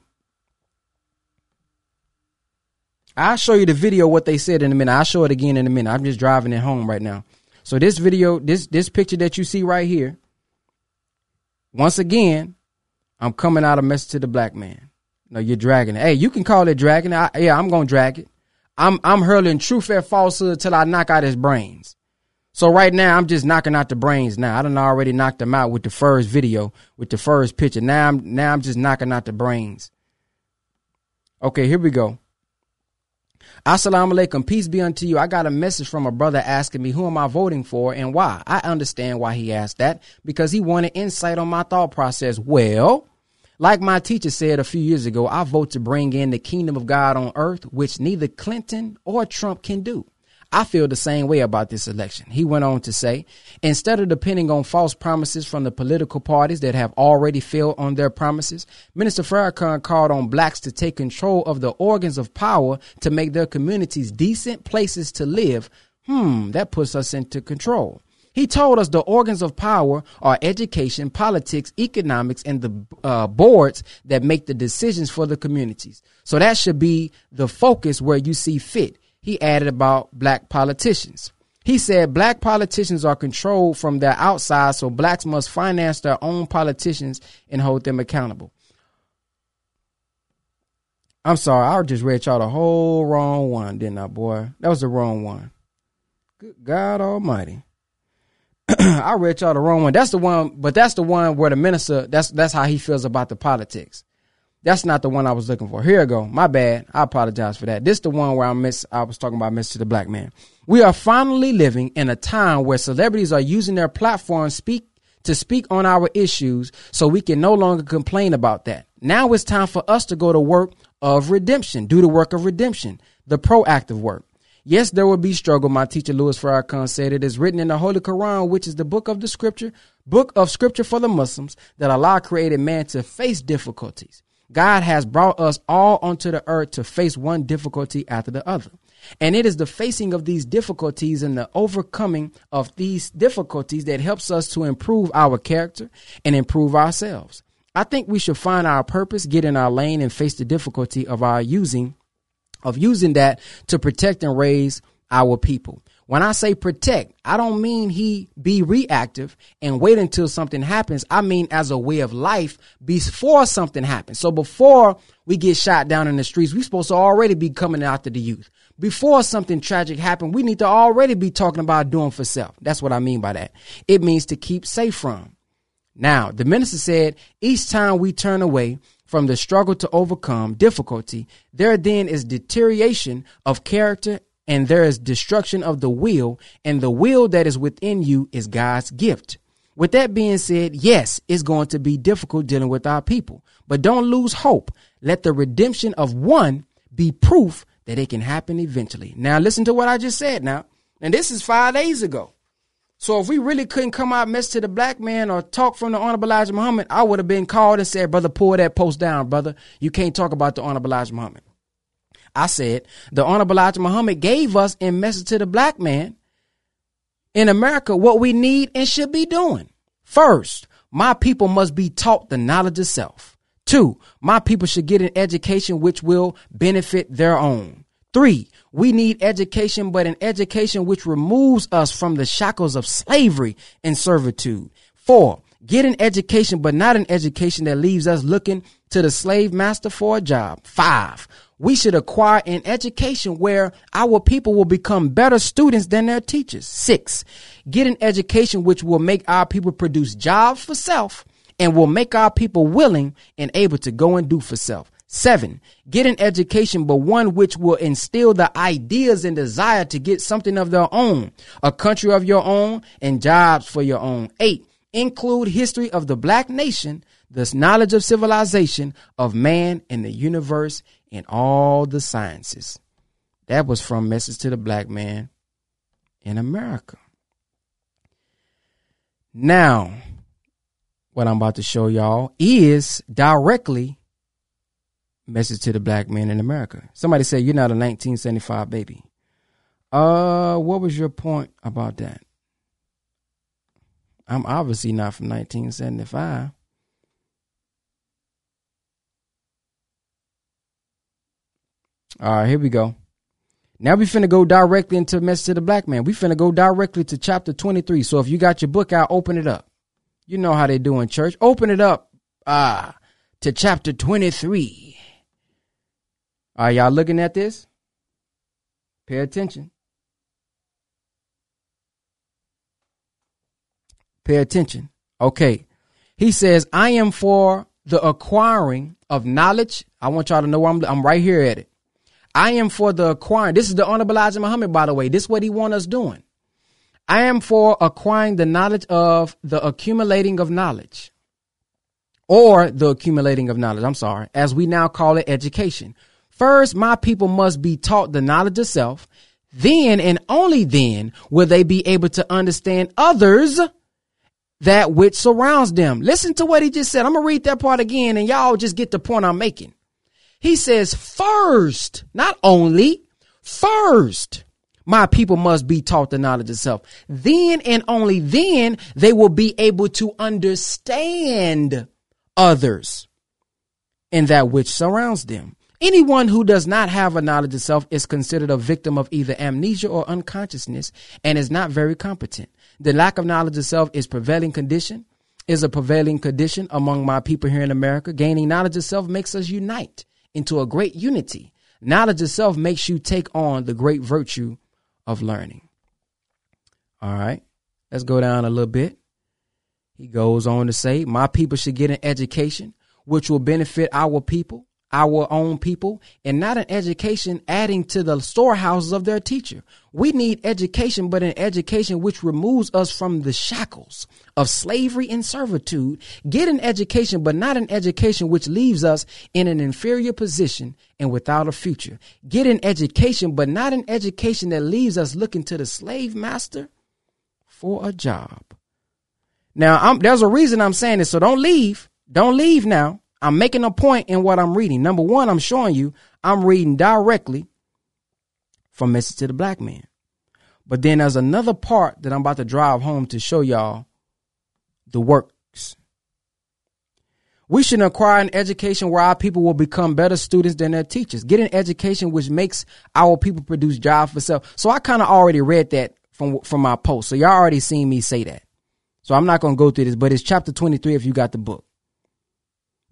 I'll show you the video what they said in a minute. I'll show it again in a minute. I'm just driving it home right now. So this video, this this picture that you see right here, once again, I'm coming out a message to the black man. No, you're dragging it. Hey, you can call it dragging. I, yeah, I'm gonna drag it. I'm I'm hurling truth and falsehood till I knock out his brains. So right now I'm just knocking out the brains. Now I done already knocked them out with the first video, with the first picture. Now I'm now I'm just knocking out the brains. Okay, here we go. Assalamu alaikum, peace be unto you. I got a message from a brother asking me who am I voting for and why. I understand why he asked that because he wanted insight on my thought process. Well, like my teacher said a few years ago, I vote to bring in the kingdom of God on earth, which neither Clinton or Trump can do. I feel the same way about this election. He went on to say, instead of depending on false promises from the political parties that have already failed on their promises, Minister Farrakhan called on blacks to take control of the organs of power to make their communities decent places to live. Hmm, that puts us into control. He told us the organs of power are education, politics, economics, and the uh, boards that make the decisions for the communities. So that should be the focus where you see fit he added about black politicians. He said black politicians are controlled from their outside, so blacks must finance their own politicians and hold them accountable. I'm sorry, I just read y'all the whole wrong one, didn't I, boy? That was the wrong one. Good God Almighty. I read y'all the wrong one. That's the one, but that's the one where the minister. That's that's how he feels about the politics. That's not the one I was looking for. Here I go. My bad. I apologize for that. This is the one where I miss. I was talking about Mr. the Black Man. We are finally living in a time where celebrities are using their platform speak to speak on our issues, so we can no longer complain about that. Now it's time for us to go to work of redemption. Do the work of redemption, the proactive work. Yes, there will be struggle. My teacher Louis Farrakhan said it is written in the Holy Quran, which is the book of the scripture, book of scripture for the Muslims, that Allah created man to face difficulties. God has brought us all onto the earth to face one difficulty after the other. And it is the facing of these difficulties and the overcoming of these difficulties that helps us to improve our character and improve ourselves. I think we should find our purpose, get in our lane, and face the difficulty of our using of using that to protect and raise our people. When I say protect, I don't mean he be reactive and wait until something happens. I mean as a way of life before something happens. So before we get shot down in the streets, we're supposed to already be coming after the youth. Before something tragic happened, we need to already be talking about doing for self. That's what I mean by that. It means to keep safe from. Now, the minister said, each time we turn away from the struggle to overcome difficulty, there then is deterioration of character and there is destruction of the will, and the will that is within you is God's gift. With that being said, yes, it's going to be difficult dealing with our people, but don't lose hope. Let the redemption of one be proof that it can happen eventually. Now, listen to what I just said now. And this is five days ago. So if we really couldn't come out mess to the black man or talk from the Honorable Elijah Muhammad, I would have been called and said, brother, pull that post down, brother. You can't talk about the Honorable Elijah Muhammad. I said, the Honorable Elijah Muhammad gave us in message to the black man in America what we need and should be doing. First, my people must be taught the knowledge of self. Two, my people should get an education which will benefit their own. Three, we need education, but an education which removes us from the shackles of slavery and servitude. Four, get an education, but not an education that leaves us looking to the slave master for a job. Five, we should acquire an education where our people will become better students than their teachers. Six, get an education which will make our people produce jobs for self and will make our people willing and able to go and do for self. Seven, get an education, but one which will instill the ideas and desire to get something of their own, a country of your own, and jobs for your own. Eight, include history of the black nation, this knowledge of civilization, of man and the universe, and all the sciences. That was from Message to the Black Man in America. Now, what I'm about to show y'all is directly Message to the black man in America. Somebody said you're not a 1975 baby. Uh, what was your point about that? I'm obviously not from 1975. All right, here we go. Now we finna go directly into Message to the Black Man. We finna go directly to chapter 23. So if you got your book out, open it up. You know how they do in church. Open it up uh, to chapter 23. Are y'all looking at this? Pay attention. Pay attention. Okay. He says, I am for the acquiring of knowledge. I want y'all to know I'm, I'm right here at it. I am for the acquiring. This is the Honorable Elijah Muhammad, by the way. This is what he want us doing. I am for acquiring the knowledge of the accumulating of knowledge or the accumulating of knowledge. I'm sorry, as we now call it education First, my people must be taught the knowledge of self. Then and only then will they be able to understand others that which surrounds them. Listen to what he just said. I'm going to read that part again and y'all just get the point I'm making. He says, first, not only, first, my people must be taught the knowledge of self. Then and only then they will be able to understand others and that which surrounds them. Anyone who does not have a knowledge of self is considered a victim of either amnesia or unconsciousness and is not very competent. The lack of knowledge itself is prevailing condition, is a prevailing condition among my people here in America. Gaining knowledge itself makes us unite into a great unity. Knowledge itself makes you take on the great virtue of learning. All right, let's go down a little bit. He goes on to say, My people should get an education which will benefit our people our own people and not an education adding to the storehouses of their teacher. We need education, but an education which removes us from the shackles of slavery and servitude. Get an education, but not an education which leaves us in an inferior position and without a future. Get an education, but not an education that leaves us looking to the slave master for a job. Now, I'm, there's a reason I'm saying this, so don't leave. Don't leave now. I'm making a point in what I'm reading. Number one, I'm showing you I'm reading directly from Message to the Black Man. But then there's another part that I'm about to drive home to show y'all the works. We should acquire an education where our people will become better students than their teachers. Get an education which makes our people produce jobs for self. So I kind of already read that from from my post. So y'all already seen me say that. So I'm not going to go through this, but it's chapter 23 if you got the book.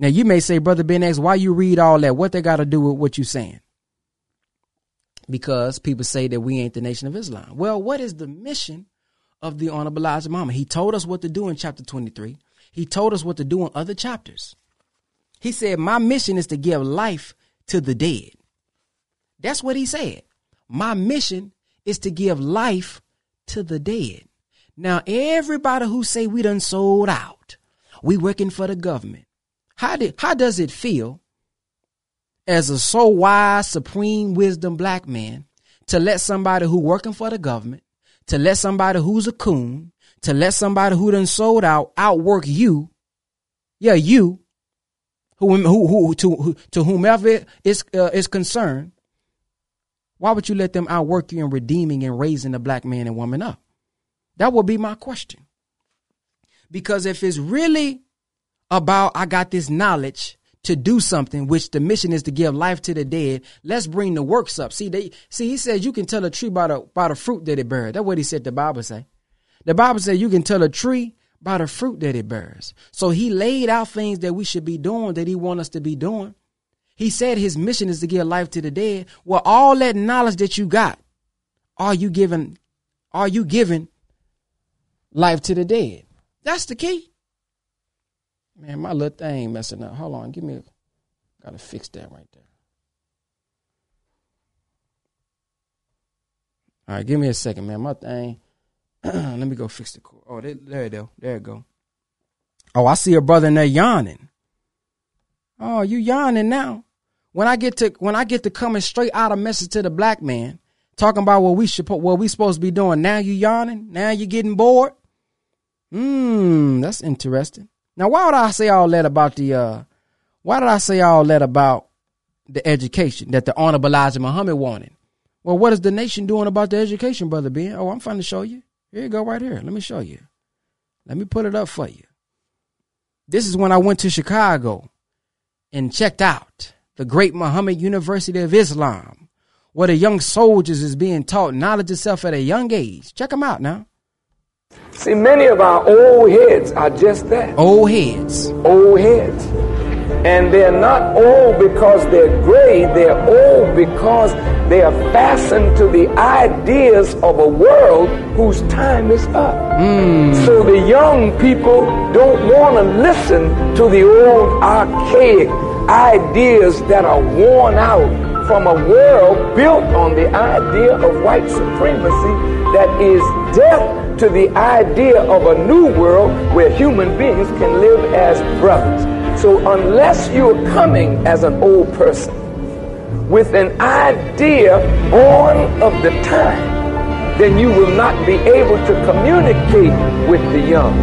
Now you may say, Brother Ben X, why you read all that? What they got to do with what you saying? Because people say that we ain't the nation of Islam. Well, what is the mission of the Honorable Elijah Muhammad? He told us what to do in chapter 23. He told us what to do in other chapters. He said, My mission is to give life to the dead. That's what he said. My mission is to give life to the dead. Now, everybody who say we done sold out, we working for the government, how did how does it feel as a so wise, supreme wisdom black man to let somebody who working for the government, to let somebody who's a coon, to let somebody who done sold out outwork you, yeah, you, who who who to who, to whomever is uh, is concerned. Why would you let them outwork you in redeeming and raising the black man and woman up? That would be my question. Because if it's really about I got this knowledge to do something, which the mission is to give life to the dead. Let's bring the works up. See, they see he says you can tell a tree by the by the fruit that it bears. That's what he said the Bible say. The Bible says you can tell a tree by the fruit that it bears. So he laid out things that we should be doing that he want us to be doing. He said his mission is to give life to the dead. Well, all that knowledge that you got, are you giving are you giving life to the dead? That's the key. Man, my little thing messing up. Hold on, give me. A, gotta fix that right there. All right, give me a second, man. My thing. Let me go fix the cord. Oh, there, it go. There it go. Oh, I see a brother in there yawning. Oh, you yawning now? When I get to when I get to coming straight out of message to the black man, talking about what we should what we supposed to be doing. Now you yawning. Now you getting bored. Hmm, that's interesting. Now, why would I say all that about the? uh Why did I say all that about the education that the Honorable Elijah Muhammad wanted? Well, what is the nation doing about the education, brother Ben? Oh, I'm trying to show you. Here you go, right here. Let me show you. Let me put it up for you. This is when I went to Chicago and checked out the great Muhammad University of Islam, where the young soldiers is being taught knowledge itself at a young age. Check them out now. See, many of our old heads are just that. Old heads. Old heads. And they're not old because they're gray, they're old because they are fastened to the ideas of a world whose time is up. Mm. So the young people don't want to listen to the old archaic ideas that are worn out from a world built on the idea of white supremacy that is death to the idea of a new world where human beings can live as brothers. So unless you're coming as an old person with an idea born of the time, then you will not be able to communicate with the young.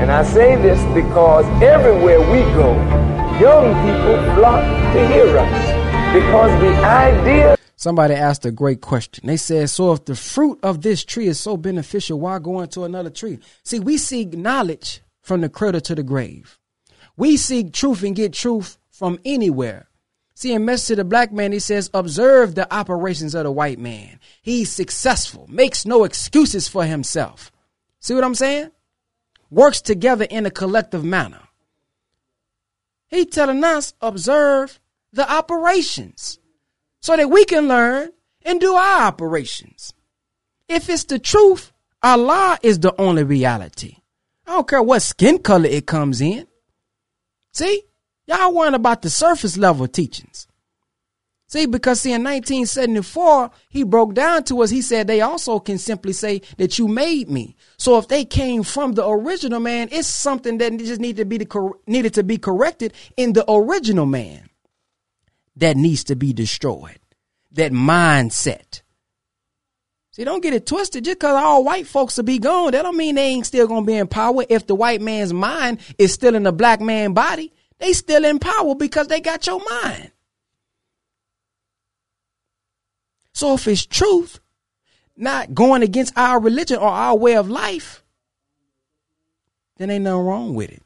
And I say this because everywhere we go, young people flock to hear us because the idea Somebody asked a great question. They said, So if the fruit of this tree is so beneficial, why go into another tree? See, we seek knowledge from the cradle to the grave. We seek truth and get truth from anywhere. See, in Message to the Black Man, he says, Observe the operations of the white man. He's successful, makes no excuses for himself. See what I'm saying? Works together in a collective manner. He telling us, observe the operations so that we can learn and do our operations. If it's the truth, Allah is the only reality. I don't care what skin color it comes in. See, y'all worrying about the surface level teachings. See, because see, in 1974, he broke down to us. He said they also can simply say that you made me. So if they came from the original man, it's something that just need to be the, needed to be corrected in the original man that needs to be destroyed. That mindset. See, don't get it twisted. Just because all white folks will be gone, that don't mean they ain't still gonna be in power. If the white man's mind is still in the black man body, they still in power because they got your mind. So if it's truth, not going against our religion or our way of life, then ain't nothing wrong with it.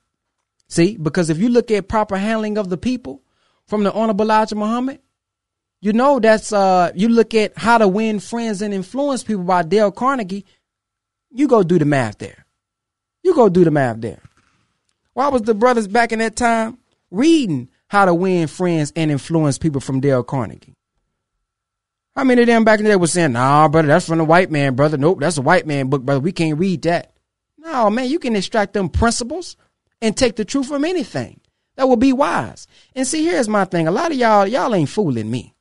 See, because if you look at proper handling of the people from the Honorable Elijah Muhammad, you know that's uh you look at how to win friends and influence people by Dale Carnegie, you go do the math there. You go do the math there. Why was the brothers back in that time reading how to win friends and influence people from Dale Carnegie? How many of them back in the day was saying, nah, brother, that's from the white man, brother. Nope, that's a white man book, brother. We can't read that. No, man, you can extract them principles and take the truth from anything. That will be wise. And see, here's my thing. A lot of y'all, y'all ain't fooling me.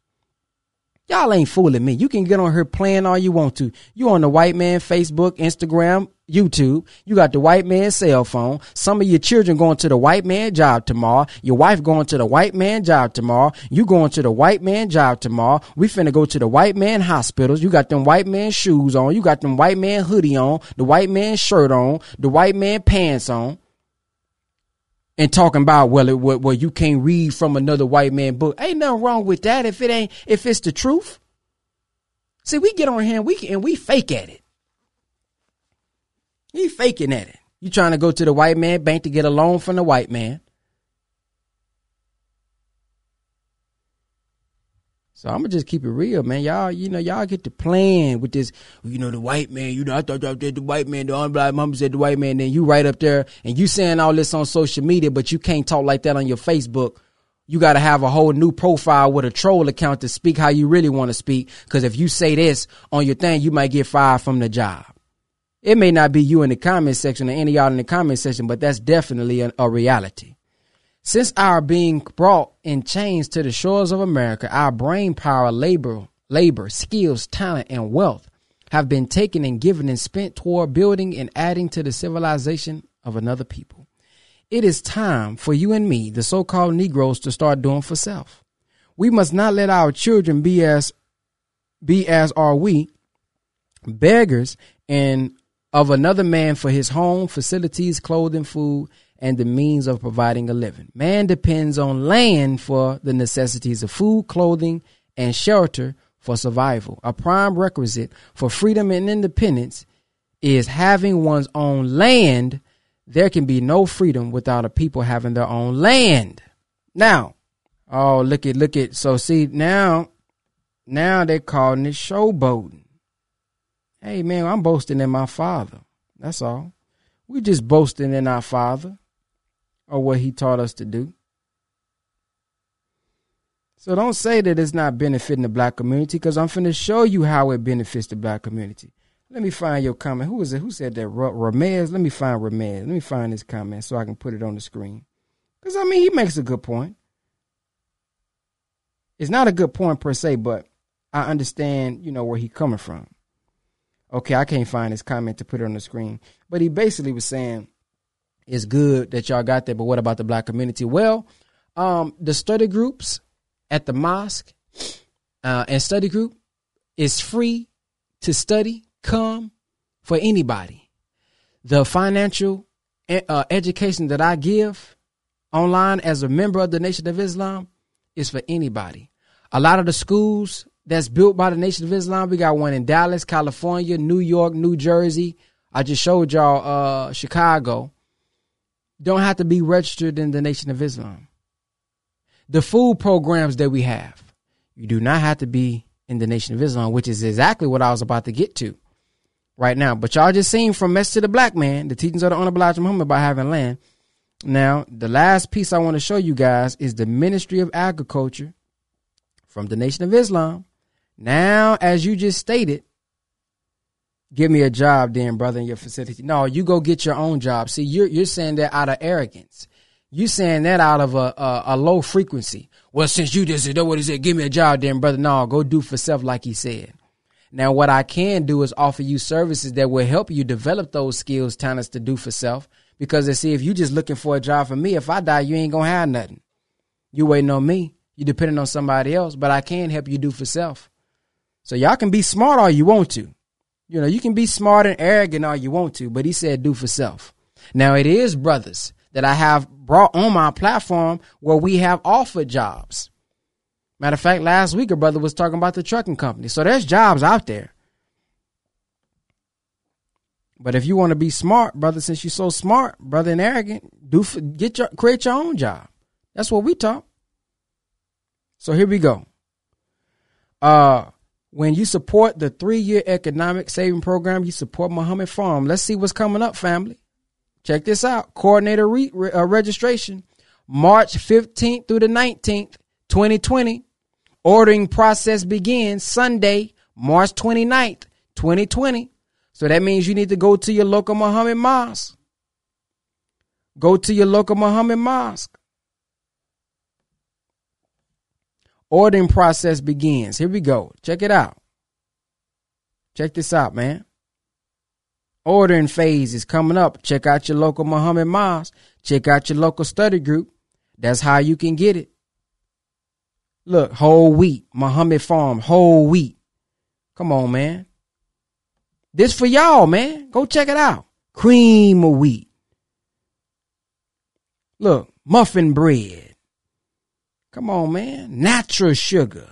Y'all ain't fooling me. You can get on here playing all you want to. You on the white man Facebook, Instagram, YouTube. You got the white man cell phone. Some of your children going to the white man job tomorrow. Your wife going to the white man job tomorrow. You going to the white man job tomorrow. We finna go to the white man hospitals. You got them white man shoes on. You got them white man hoodie on. The white man shirt on. The white man pants on and talking about well, it, well, you can't read from another white man book. Ain't nothing wrong with that if it ain't if it's the truth. See, we get on here and we and we fake at it. You faking at it. You trying to go to the white man bank to get a loan from the white man. So I'm gonna just keep it real, man. Y'all, you know, y'all get to playing with this. You know, the white man. You know, I thought that the white man. The black mama said the white man. Then you right up there and you saying all this on social media, but you can't talk like that on your Facebook. You got to have a whole new profile with a troll account to speak how you really want to speak. Because if you say this on your thing, you might get fired from the job. It may not be you in the comment section or any y'all in the comment section, but that's definitely a, a reality. Since our being brought in chains to the shores of America, our brain power, labor, labor, skills, talent, and wealth have been taken and given and spent toward building and adding to the civilization of another people. It is time for you and me, the so-called Negroes, to start doing for self. We must not let our children be as be as are we, beggars and of another man for his home, facilities, clothing, food, and the means of providing a living. Man depends on land for the necessities of food, clothing, and shelter for survival. A prime requisite for freedom and independence is having one's own land. There can be no freedom without a people having their own land. Now, oh, look at, look at, so see, now, now they're calling it showboating. Hey, man, I'm boasting in my father. That's all. We're just boasting in our father or what he taught us to do. So don't say that it's not benefiting the black community because I'm finna show you how it benefits the black community. Let me find your comment. Who is it? Who said that? Ramez? Let me find Ramez. Let me find his comment so I can put it on the screen. Because, I mean, he makes a good point. It's not a good point per se, but I understand, you know, where he's coming from. Okay, I can't find his comment to put it on the screen. But he basically was saying it's good that y'all got that, but what about the black community? Well, um, the study groups at the mosque uh, and study group is free to study, come for anybody. The financial uh, education that I give online as a member of the Nation of Islam is for anybody. A lot of the schools that's built by the Nation of Islam, we got one in Dallas, California, New York, New Jersey. I just showed y'all uh, Chicago don't have to be registered in the Nation of Islam. The food programs that we have, you do not have to be in the Nation of Islam, which is exactly what I was about to get to right now. But y'all just seen from Mess to the Black Man, the teachings of the Honorable Muhammad about having land. Now, the last piece I want to show you guys is the Ministry of Agriculture from the Nation of Islam. Now, as you just stated, give me a job then, brother, in your facility. No, you go get your own job. See, you're, you're saying that out of arrogance. You saying that out of a, a, a low frequency. Well, since you just said, what he said, give me a job then, brother. No, go do for self like he said. Now, what I can do is offer you services that will help you develop those skills, talents to do for self. Because they see, if you just looking for a job for me, if I die, you ain't gonna have nothing. You waiting on me. You depending on somebody else, but I can help you do for self. So y'all can be smart all you want to. You know, you can be smart and arrogant all you want to, but he said do for self. Now it is brothers that I have brought on my platform where we have offered jobs. Matter of fact, last week a brother was talking about the trucking company. So there's jobs out there. But if you want to be smart, brother, since you're so smart, brother, and arrogant, do get your create your own job. That's what we talk. So here we go. Uh, when you support the three year economic saving program, you support Muhammad Farm. Let's see what's coming up, family. Check this out. Coordinator re- uh, registration March 15th through the 19th, 2020. Ordering process begins Sunday, March 29th, 2020. So that means you need to go to your local Muhammad Mosque. Go to your local Muhammad Mosque. Ordering process begins. Here we go. Check it out. Check this out, man. Ordering phase is coming up. Check out your local Muhammad Mosque. Check out your local study group. That's how you can get it. Look, whole wheat, Muhammad Farm, whole wheat. Come on, man. This for y'all, man. Go check it out. Cream of wheat. Look, muffin bread. Come on, man. Natural sugar.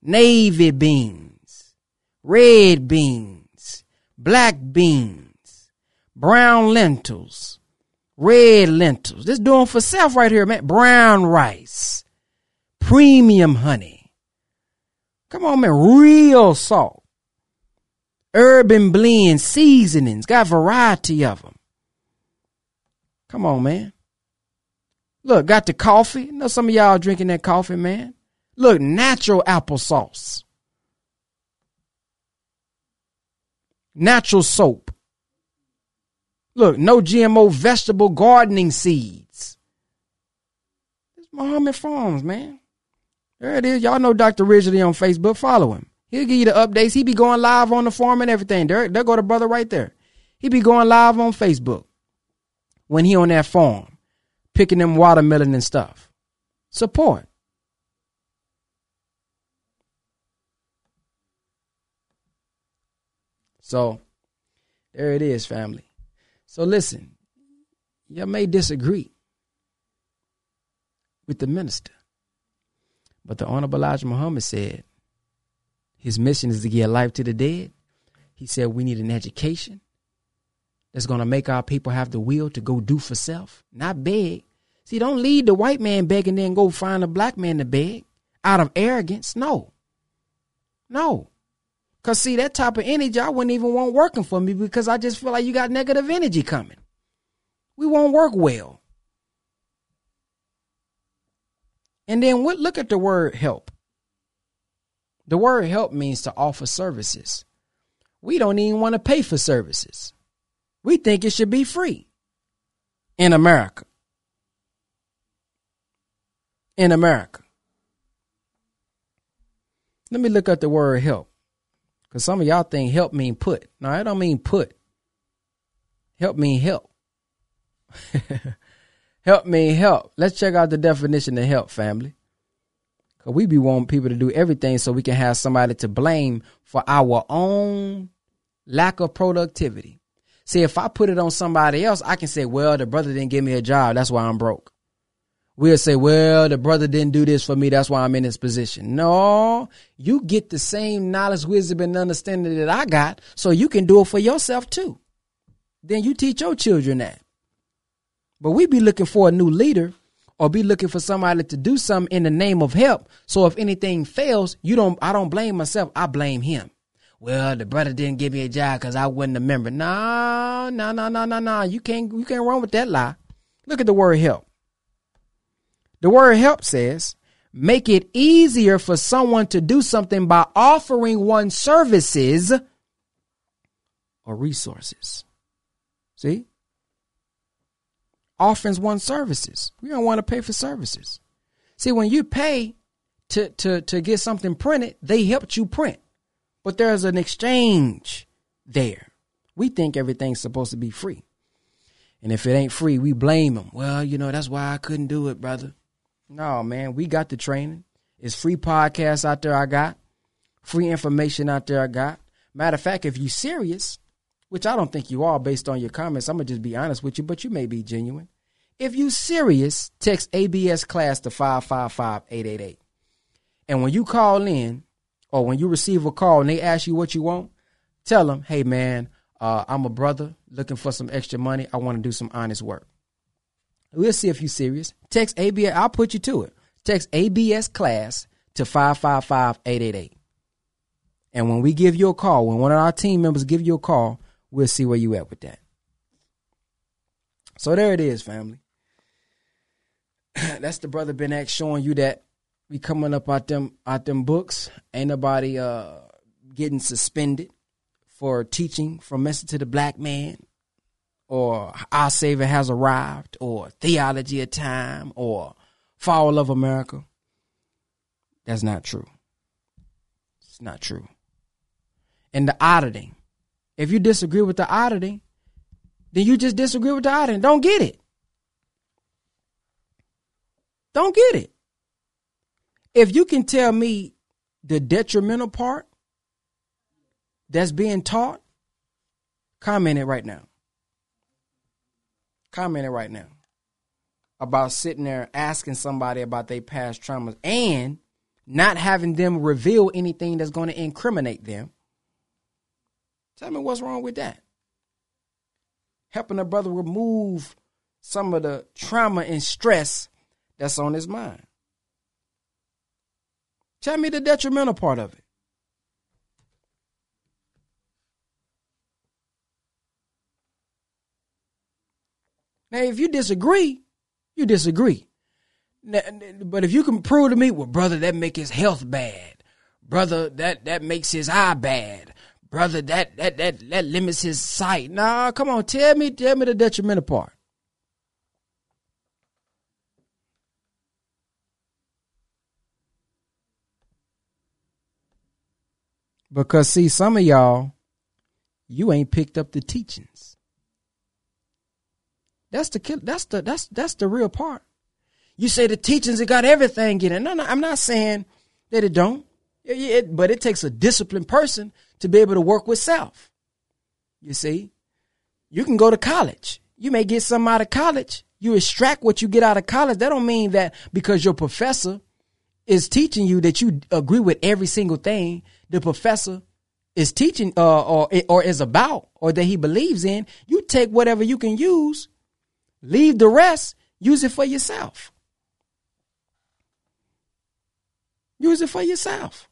Navy beans. Red beans. Black beans. Brown lentils. Red lentils. This doing for self right here, man. Brown rice. Premium honey. Come on, man. Real salt. Urban blend seasonings. Got variety of them. Come on, man. Look, got the coffee. Know some of y'all drinking that coffee, man. Look, natural applesauce. Natural soap. Look, no GMO vegetable gardening seeds. It's Muhammad Farms, man. There it is. Y'all know Dr. Ridgely on Facebook. Follow him. He'll give you the updates. He be going live on the farm and everything. There, there go the brother right there. He be going live on Facebook when he on that farm picking them watermelon and stuff. Support. So there it is, family. So listen, you may disagree with the minister, but the Honorable Elijah Muhammad said his mission is to give life to the dead. He said we need an education that's going to make our people have the will to go do for self, not beg. See, don't lead the white man beg and then go find a black man to beg out of arrogance. No. No. Because, see, that type of energy, I wouldn't even want working for me because I just feel like you got negative energy coming. We won't work well. And then what, look at the word help. The word help means to offer services. We don't even want to pay for services. We think it should be free in America. In America. Let me look at the word help. Because some of y'all think help mean put. No, I don't mean put. Help mean help. help mean help. Let's check out the definition of help, family. Because we be wanting people to do everything so we can have somebody to blame for our own lack of productivity. See, if I put it on somebody else, I can say, well, the brother didn't give me a job. That's why I'm broke. We'll say, well, the brother didn't do this for me. That's why I'm in this position. No, you get the same knowledge, wisdom, and understanding that I got, so you can do it for yourself too. Then you teach your children that. But we be looking for a new leader or be looking for somebody to do something in the name of help. So if anything fails, you don't I don't blame myself, I blame him well, the brother didn't give me a job because I wasn't a member. No, no, no, no, no, no. You can't you can't run with that lie. Look at the word help. The word help says make it easier for someone to do something by offering one services or resources. See? Offers one services. We don't want to pay for services. See, when you pay to, to, to get something printed, they helped you print. But there's an exchange there. We think everything's supposed to be free. And if it ain't free, we blame them. Well, you know, that's why I couldn't do it, brother. No, man, we got the training. It's free podcasts out there I got. Free information out there I got. Matter of fact, if you serious, which I don't think you are based on your comments, I'm gonna just be honest with you, but you may be genuine. If you serious, text ABS class to 555-888. And when you call in or when you receive a call and they ask you what you want, tell them, hey man, uh, I'm a brother looking for some extra money. I want to do some honest work. We'll see if you're serious. Text ABS. I'll put you to it. Text ABS class to 555-888. And when we give you a call, when one of our team members give you a call, we'll see where you at with that. So there it is, family. That's the brother Ben X showing you that we coming up out them out them books. Ain't nobody uh getting suspended for teaching from Message to the Black Man or Our Savior Has Arrived or Theology of Time or Fall of America. That's not true. It's not true. And the auditing. If you disagree with the auditing, then you just disagree with the auditing. Don't get it. Don't get it. If you can tell me the detrimental part that's being taught, comment it right now. Comment it right now about sitting there asking somebody about their past traumas and not having them reveal anything that's going to incriminate them. Tell me what's wrong with that. Helping a brother remove some of the trauma and stress that's on his mind. Tell me the detrimental part of it. Now, if you disagree, you disagree. But if you can prove to me, well, brother, that make his health bad. Brother, that that makes his eye bad. Brother, that that that that limits his sight. Nah, come on, tell me, tell me the detrimental part. Because see, some of y'all, you ain't picked up the teachings. That's the kill. that's the that's that's the real part. You say the teachings it got everything in it. No, no, I'm not saying that it don't. It, it, but it takes a disciplined person to be able to work with self. You see, you can go to college. You may get some out of college. You extract what you get out of college. That don't mean that because your professor is teaching you that you agree with every single thing the professor is teaching uh, or or is about or that he believes in. You take whatever you can use, leave the rest, use it for yourself. Use it for yourself.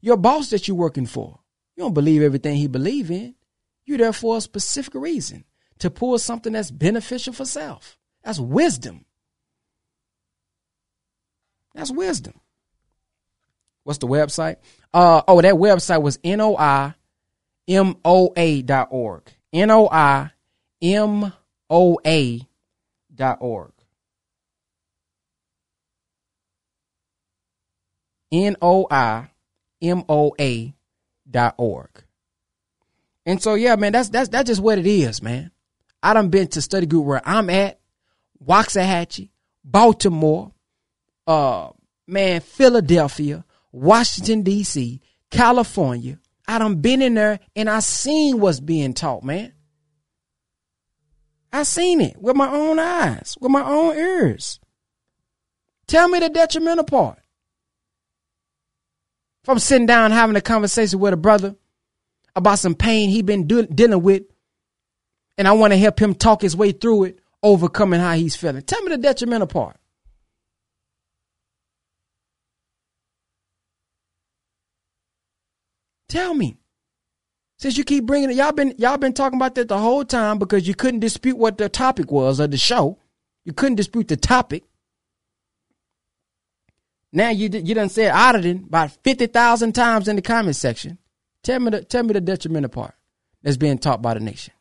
Your boss that you're working for, you don't believe everything he believe in. You're there for a specific reason to pull something that's beneficial for self. That's wisdom. That's wisdom. What's the website? Uh, oh, that website was N-O-I M-O-A dot org. N-O-I M-O-A dot org. N-O-I M-O-A dot org. N O I M O A dot org. And so, yeah, man, that's, that's, that's just what it is, man. I done been to study group where I'm at, Waxahachie, Baltimore, uh, man, Philadelphia, Washington, D.C., California. I done been in there and I seen what's being taught, man. I seen it with my own eyes, with my own ears. Tell me the detrimental part. If I'm sitting down having a conversation with a brother about some pain he been do- dealing with, and I want to help him talk his way through it, overcoming how he's feeling. Tell me the detrimental part. Tell me. Since you keep bringing it, y'all been y'all been talking about that the whole time because you couldn't dispute what the topic was of the show. You couldn't dispute the topic. Now you you done said auditing about fifty thousand times in the comment section. Tell me the tell me the detrimental part that's being taught by the nation.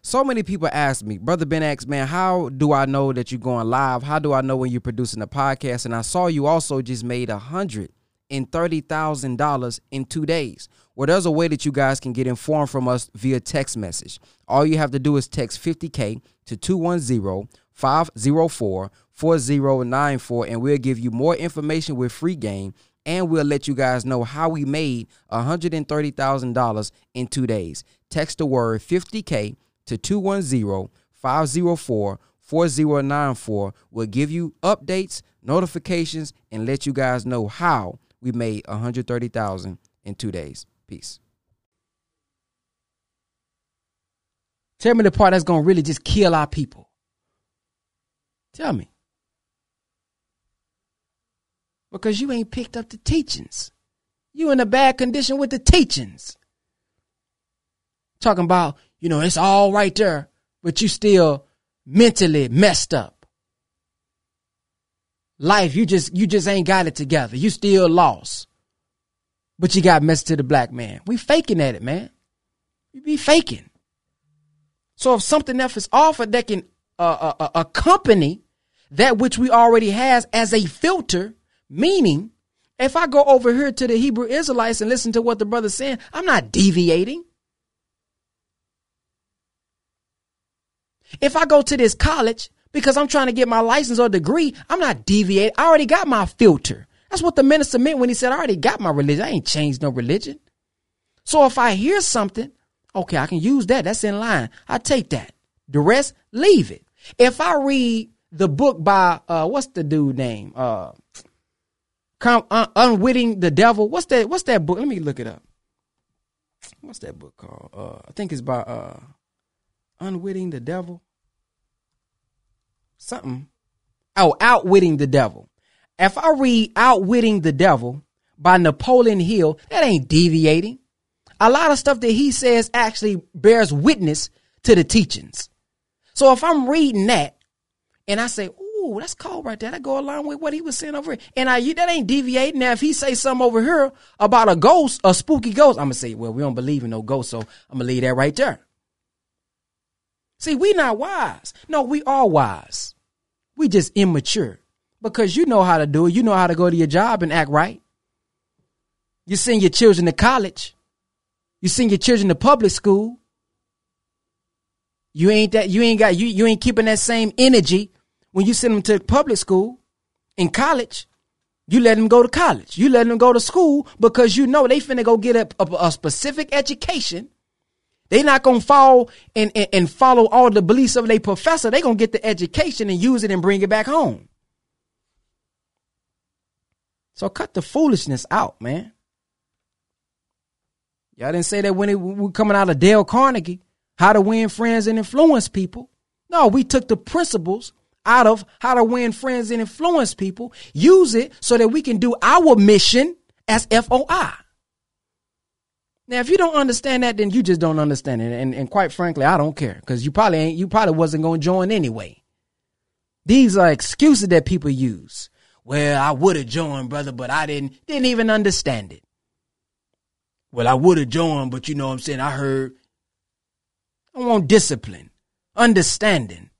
So many people ask me, Brother Ben X, man, how do I know that you're going live? How do I know when you're producing a podcast? And I saw you also just made a hundred and thirty thousand dollars in two days. Well, there's a way that you guys can get informed from us via text message. All you have to do is text 50K to 210 504 4094, and we'll give you more information with free game. And we'll let you guys know how we made $130,000 in two days. Text the word 50K to 210 504 4094. We'll give you updates, notifications, and let you guys know how we made 130,000 in two days. Peace. Tell me the part that's gonna really just kill our people. Tell me. Because you ain't picked up the teachings. You in a bad condition with the teachings. Talking about, you know, it's all right there, but you still mentally messed up. Life, you just you just ain't got it together. You still lost. But you got message to the black man. We faking at it, man. We be faking. So if something else is offered that can uh, uh, uh, accompany that which we already has as a filter, meaning if I go over here to the Hebrew Israelites and listen to what the brother's saying, I'm not deviating. If I go to this college because I'm trying to get my license or degree, I'm not deviating. I already got my filter. That's what the minister meant when he said, I already got my religion. I ain't changed no religion. So if I hear something, okay, I can use that. That's in line. I take that. The rest, leave it. If I read the book by, uh, what's the dude name? Uh, Com- uh, Unwitting the Devil. What's that? What's that book? Let me look it up. What's that book called? Uh, I think it's by, uh, Unwitting the Devil. Something. Oh, Outwitting the Devil. If I read Outwitting the Devil by Napoleon Hill, that ain't deviating. A lot of stuff that he says actually bears witness to the teachings. So if I'm reading that and I say, ooh, that's cold right there. That go along with what he was saying over here. And I that ain't deviating. Now if he say something over here about a ghost, a spooky ghost, I'm gonna say, well, we don't believe in no ghost, so I'm gonna leave that right there. See, we not wise. No, we are wise. We just immature because you know how to do it. You know how to go to your job and act right. You send your children to college. You send your children to public school. You ain't that you ain't got you you ain't keeping that same energy when you send them to public school in college. You let them go to college. You let them go to school because you know they finna go get a, a, a specific education. They not gonna fall and, and, and follow all the beliefs of their professor. They gonna get the education and use it and bring it back home. So cut the foolishness out, man. Y'all didn't say that when it we coming out of Dale Carnegie, how to win friends and influence people. No, we took the principles out of how to win friends and influence people, use it so that we can do our mission as FOI. Now, if you don't understand that, then you just don't understand it. And, and quite frankly, I don't care because you probably ain't, you probably wasn't going to join anyway. These are excuses that people use well, I would have joined, brother, but I didn't didn't even understand it. Well, I would have joined, but you know what I'm saying? I heard I want discipline, understanding.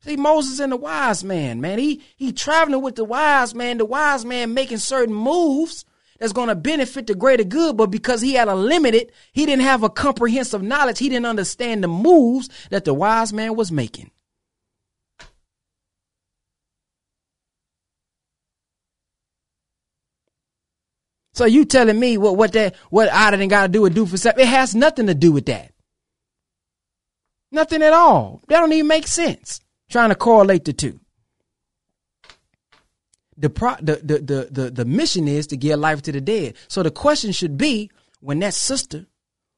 See, Moses and the wise man, man, he he traveling with the wise man, the wise man making certain moves that's going to benefit the greater good, but because he had a limited, he didn't have a comprehensive knowledge, he didn't understand the moves that the wise man was making. So you telling me what what that what auditing got to do with do for self? It has nothing to do with that. Nothing at all. That don't even make sense. Trying to correlate the two. The, pro, the, the, the, the, the mission is to give life to the dead. So the question should be when that sister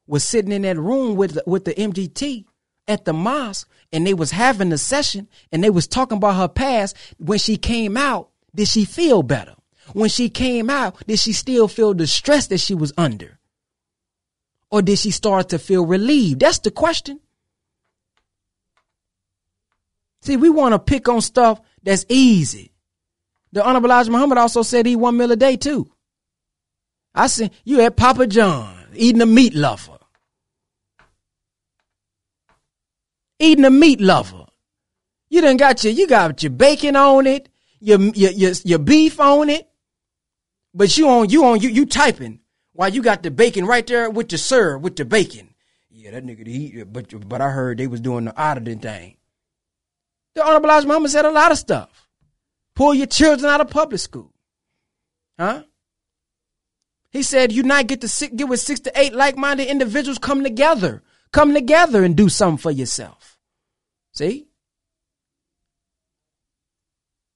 was sitting in that room with with the MGT at the mosque and they was having a session and they was talking about her past when she came out did she feel better when she came out, did she still feel the stress that she was under? Or did she start to feel relieved? That's the question. See, we want to pick on stuff that's easy. The Honorable Elijah Muhammad also said he one meal a day too. I said, you at Papa John eating a meat lover. Eating a meat lover. You done got your you got your bacon on it, your your your, your beef on it, but you on you on you you typing while you got the bacon right there with the sir with the bacon. Yeah, that nigga he but but I heard they was doing the auditing thing. The Honorable Elijah Muhammad said a lot of stuff. Pull your children out of public school. Huh? He said, you not get to sit, get with six to eight like-minded individuals, come together. Come together and do something for yourself. See?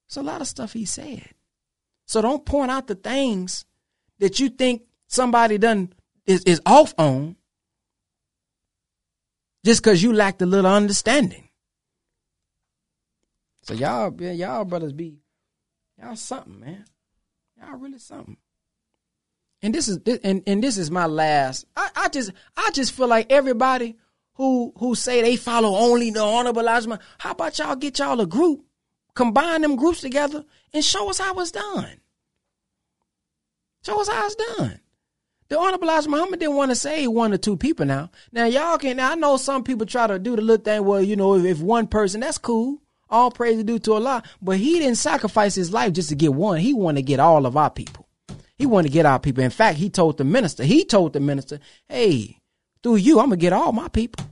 It's a lot of stuff he said. So don't point out the things that you think somebody done is, is off on just because you lacked a little understanding. So y'all, yeah, y'all brothers be y'all something, man. Y'all really something. And this is and, and this is my last. I, I just I just feel like everybody who who say they follow only the honorable how about y'all get y'all a group, combine them groups together, and show us how it's done. Show us how it's done. The Honorable Elijah Muhammad didn't want to save one or two people now. Now y'all can I know some people try to do the little thing, well, you know, if, if one person, that's cool. All praise to do to Allah. But he didn't sacrifice his life just to get one. He wanted to get all of our people. He wanted to get our people. In fact, he told the minister, he told the minister, hey, through you, I'm gonna get all my people.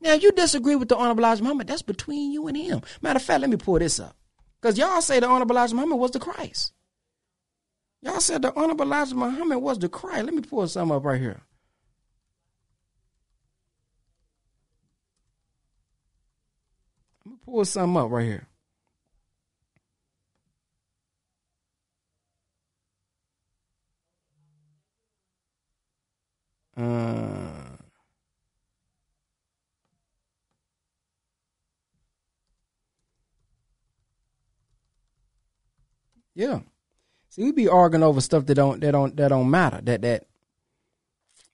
Now, you disagree with the Honorable Elijah Muhammad, that's between you and him. Matter of fact, let me pull this up. Because y'all say the Honorable Elijah Muhammad was the Christ. Y'all said the Honorable Elijah Muhammad was the Christ. Let me pull some up right here. Let me pull some up right here. Uh, yeah. See, we be arguing over stuff that don't that don't that don't matter. That that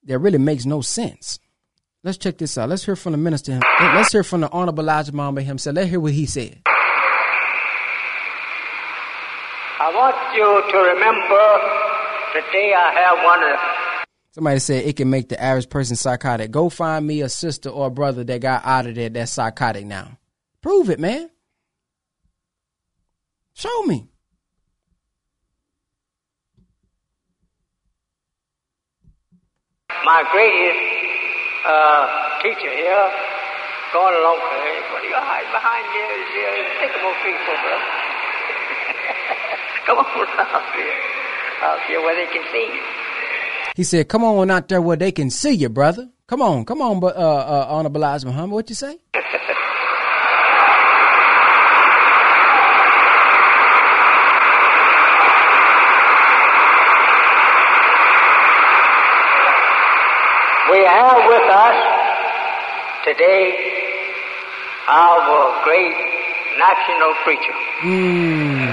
that really makes no sense. Let's check this out. Let's hear from the minister. Let's hear from the Honorable Elijah Muhammad himself. Let's hear what he said. I want you to remember today I have one Somebody said it can make the average person psychotic. Go find me a sister or a brother that got out of there that's psychotic now. Prove it, man. Show me. my greatest teacher here, going along with it. What are you hiding behind there? there think about people, brother. Come on out here. Out here where they can see you. He said, "Come on out there where they can see you, brother. Come on, come on, uh, uh, Honorable Elijah Muhammad. What you say?" We have today our great national preacher. Mm.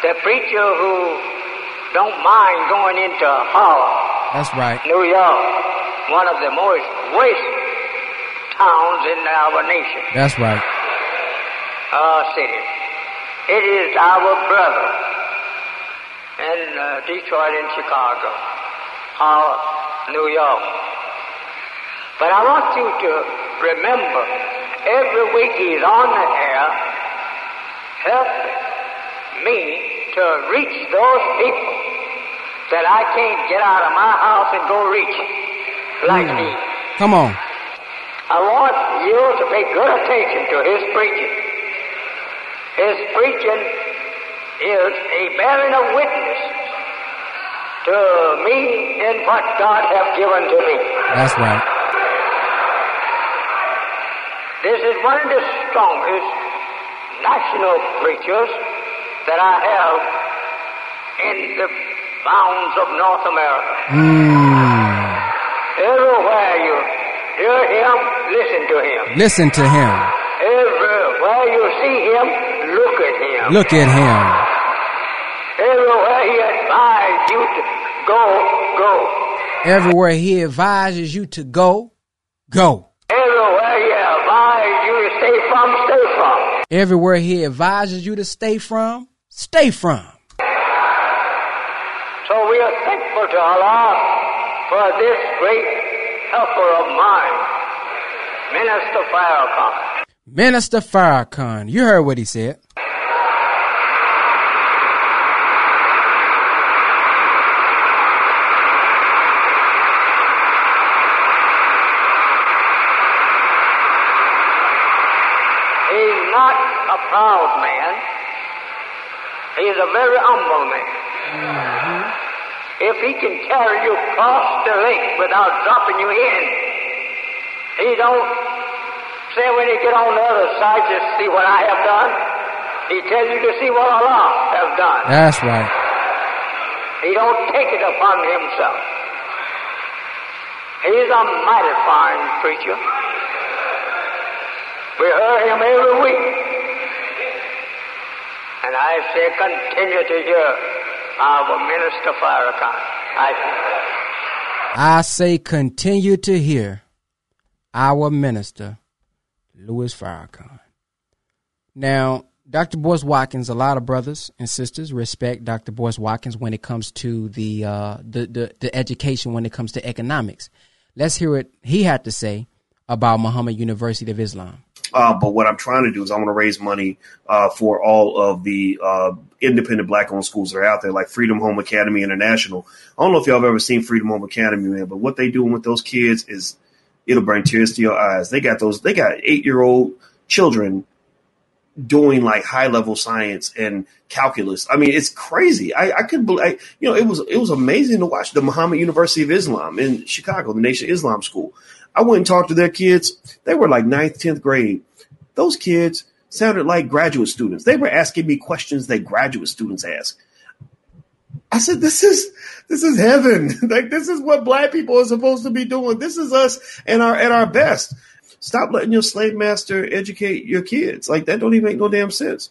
The preacher who don't mind going into Harlem, That's right. New York, one of the most worst towns in our nation, That's right. our city. It is our brother in uh, Detroit and Chicago, Harlem, New York. But I want you to remember every week he's on the air, help me to reach those people that I can't get out of my house and go reach like hmm. me. Come on. I want you to pay good attention to his preaching. His preaching is a bearing of witness to me in what God has given to me. That's right. This is one of the strongest national preachers that I have in the bounds of North America. Mm. Everywhere you hear him, listen to him. Listen to him. Everywhere you see him, look at him. Look at him. Everywhere he advises you to go, go. Everywhere he advises you to go, go. Everywhere he Everywhere he advises you to stay from, stay from. So we are thankful to Allah for this great helper of mine, Minister Farrakhan. Minister Farrakhan. You heard what he said. He's a very humble man. If he can carry you across the lake without dropping you in, he don't say when you get on the other side, just see what I have done. He tells you to see what Allah has done. That's right. He don't take it upon himself. He's a mighty fine preacher. We heard him every week. And I say continue to hear our minister Farrakhan. I I say continue to hear our minister, Louis Farrakhan. Now, Dr. Boyce Watkins, a lot of brothers and sisters respect Dr. Boyce Watkins when it comes to the, uh, the, the, the education, when it comes to economics. Let's hear what he had to say about Muhammad University of Islam. Uh, but what I'm trying to do is I want to raise money uh, for all of the uh, independent black owned schools that are out there, like Freedom Home Academy International. I don't know if y'all have ever seen Freedom Home Academy, man, but what they doing with those kids is it'll bring tears to your eyes. They got those, they got eight year old children doing like high level science and calculus. I mean, it's crazy. I, I couldn't believe, you know, it was, it was amazing to watch the Muhammad University of Islam in Chicago, the Nation Islam School. I went and talked to their kids. They were like ninth, 10th grade. Those kids sounded like graduate students. They were asking me questions that graduate students ask. I said, this is, this is heaven. like, this is what black people are supposed to be doing. This is us and our, at our best. Stop letting your slave master educate your kids. Like, that don't even make no damn sense.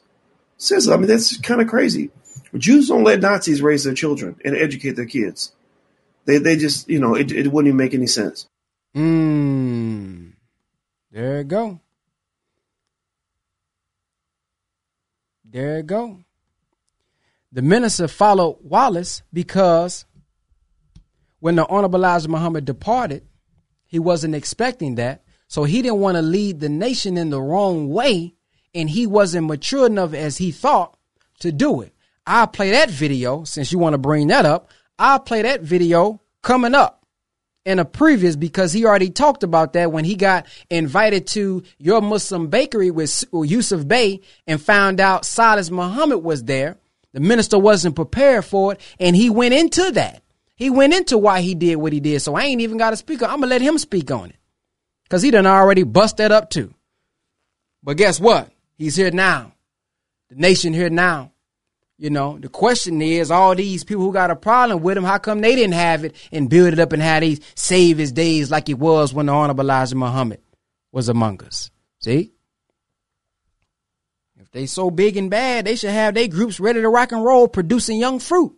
Seriously, I mean, that's kind of crazy. Jews don't let Nazis raise their children and educate their kids. They, they just, you know, it, it wouldn't even make any sense. Mmm. There you go. There you go. The minister followed Wallace because when the Honorable Elijah Muhammad departed, he wasn't expecting that. So he didn't want to lead the nation in the wrong way, and he wasn't mature enough as he thought to do it. I'll play that video since you want to bring that up. I'll play that video coming up in a previous because he already talked about that when he got invited to your Muslim bakery with Yusuf Bey and found out Silis Muhammad was there. The minister wasn't prepared for it, and he went into that. He went into why he did what he did. So I ain't even got a speaker. I'm gonna let him speak on it because he done already bust that up too. But guess what? He's here now. The nation here now. You know, the question is all these people who got a problem with him, how come they didn't have it and build it up and how they save his days like it was when the Honorable Elijah Muhammad was among us? See? If they so big and bad, they should have their groups ready to rock and roll producing young fruit.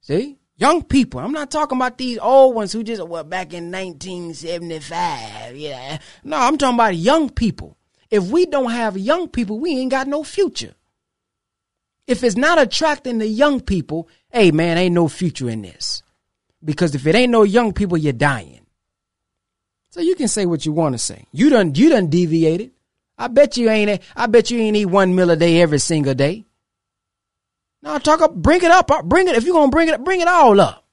See? Young people. I'm not talking about these old ones who just, well, back in 1975. Yeah. No, I'm talking about young people. If we don't have young people, we ain't got no future. If it's not attracting the young people, hey man, ain't no future in this. Because if it ain't no young people, you're dying. So you can say what you want to say. You done you done deviated. I bet you ain't I bet you ain't eat one meal a day every single day. Now talk up, bring it up, uh, bring it. If you're gonna bring it, up, bring it all up.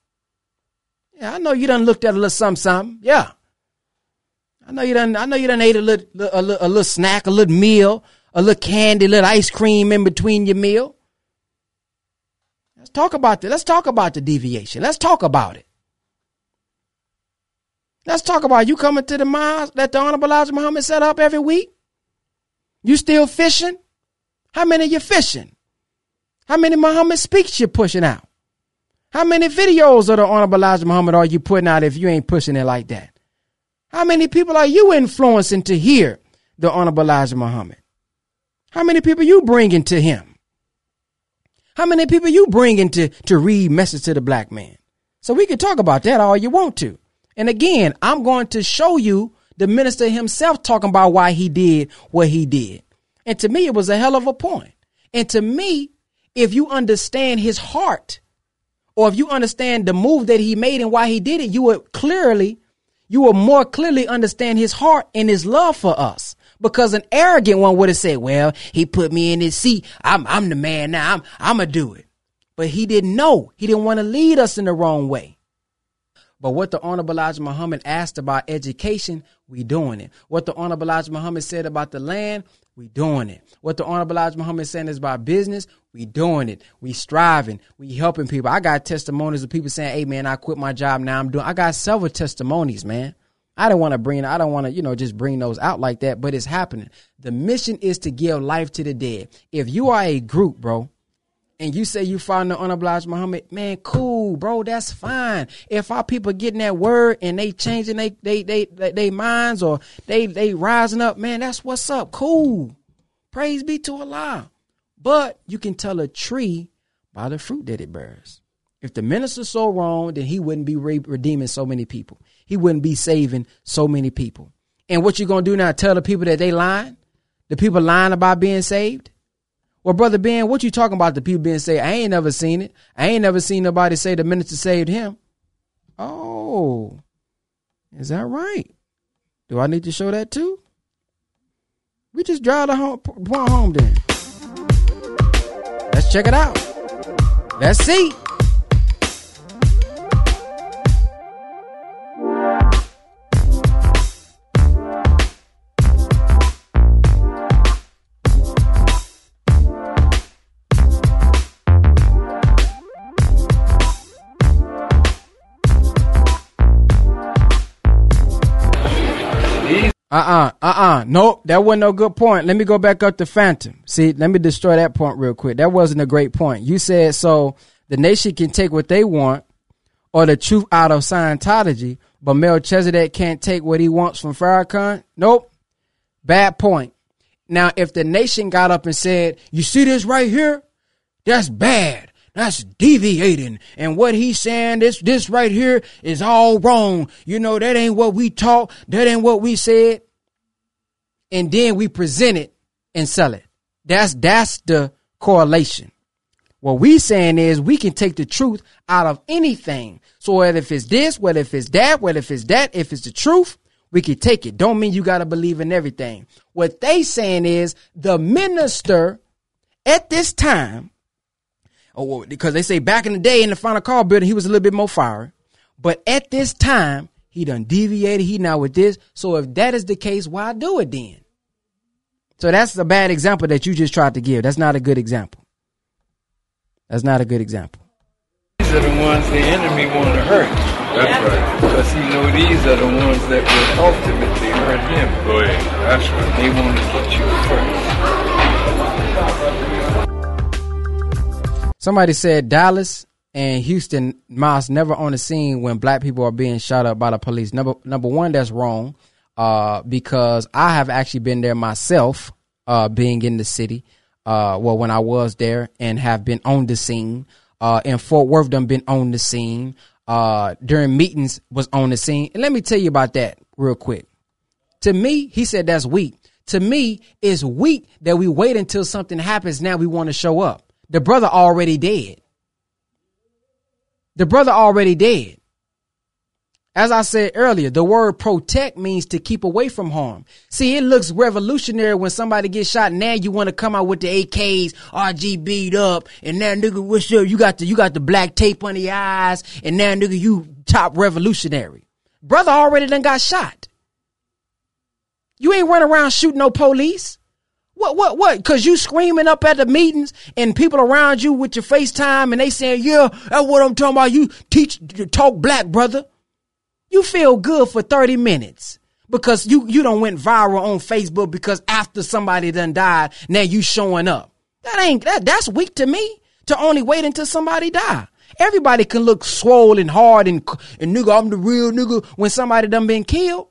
Yeah, I know you done looked at a little something, something. Yeah, I know you done. I know you done ate a little, a little, a little snack, a little meal, a little candy, a little ice cream in between your meal. Let's talk about the. Let's talk about the deviation. Let's talk about it. Let's talk about you coming to the mosque that the Honorable Elijah Muhammad set up every week. You still fishing? How many you fishing? How many Muhammad speaks you pushing out? How many videos of the Honorable Elijah Muhammad are you putting out if you ain't pushing it like that? How many people are you influencing to hear the Honorable Elijah Muhammad? How many people you bringing to him? How many people you bringing to, to read message to the black man? So we can talk about that all you want to. And again, I'm going to show you the minister himself talking about why he did what he did. And to me, it was a hell of a point. And to me, if you understand his heart or if you understand the move that he made and why he did it, you would clearly, you will more clearly understand his heart and his love for us. Because an arrogant one would have said, well, he put me in his seat. I'm, I'm the man now. I'm, I'm going to do it. But he didn't know. He didn't want to lead us in the wrong way. But what the Honorable Elijah Muhammad asked about education, we doing it. What the Honorable Elijah Muhammad said about the land, we doing it. What the Honorable Elijah Muhammad said is about business, we doing it. We striving. We helping people. I got testimonies of people saying, "Hey, man, I quit my job. Now I'm doing." I got several testimonies, man. I don't want to bring. I don't want to, you know, just bring those out like that. But it's happening. The mission is to give life to the dead. If you are a group, bro, and you say you found the Honorable Elijah Muhammad, man, cool, bro, that's fine. If our people getting that word and they changing they they they they, they minds or they they rising up, man, that's what's up. Cool. Praise be to Allah. But you can tell a tree by the fruit that it bears. If the minister's so wrong, then he wouldn't be re- redeeming so many people. He wouldn't be saving so many people. And what you gonna do now? Tell the people that they lying? The people lying about being saved? Well, brother Ben, what you talking about? The people being saved? I ain't never seen it. I ain't never seen nobody say the minister saved him. Oh, is that right? Do I need to show that too? We just drive the home, point home then. Let's check it out. Let's see. Uh-uh, uh-uh. Nope, that wasn't no good point. Let me go back up to Phantom. See, let me destroy that point real quick. That wasn't a great point. You said so the nation can take what they want or the truth out of Scientology, but Melchizedek can't take what he wants from Farrakhan? Nope. Bad point. Now, if the nation got up and said, you see this right here? That's bad. That's deviating. And what he's saying, this, this right here is all wrong. You know, that ain't what we taught. That ain't what we said. And then we present it and sell it. That's, that's the correlation. What we saying is we can take the truth out of anything. So whether if it's this, whether if it's that, whether if it's that, if it's the truth, we can take it. Don't mean you got to believe in everything. What they saying is the minister at this time or oh, because they say back in the day in the final call building, he was a little bit more fire. But at this time, he done deviated. He now with this. So if that is the case, why do it then? So that's a bad example that you just tried to give. That's not a good example. That's not a good example. These are the ones the enemy want to hurt. That's right. Because he know these are the ones that will ultimately hurt him. Go ahead. That's right. They want to get you first. Somebody said Dallas and Houston mosques never on the scene when black people are being shot up by the police. Number number one, that's wrong. Uh, because I have actually been there myself, uh, being in the city. Uh, well, when I was there and have been on the scene. Uh, in Fort Worth, done been on the scene. Uh, during meetings was on the scene. And let me tell you about that real quick. To me, he said that's weak. To me, it's weak that we wait until something happens. Now we want to show up. The brother already dead. The brother already dead. As I said earlier, the word protect means to keep away from harm. See, it looks revolutionary when somebody gets shot. And now you want to come out with the AKs, RGB'd up, and now nigga, what's up? You got the you got the black tape on the eyes, and now nigga, you top revolutionary. Brother already done got shot. You ain't run around shooting no police. What, what, what? Cause you screaming up at the meetings and people around you with your FaceTime and they saying, yeah, that's what I'm talking about. You teach, you talk black, brother. You feel good for 30 minutes because you, you don't went viral on Facebook because after somebody done died, now you showing up. That ain't, that, that's weak to me to only wait until somebody die. Everybody can look swollen hard and, and nigga, I'm the real nigga when somebody done been killed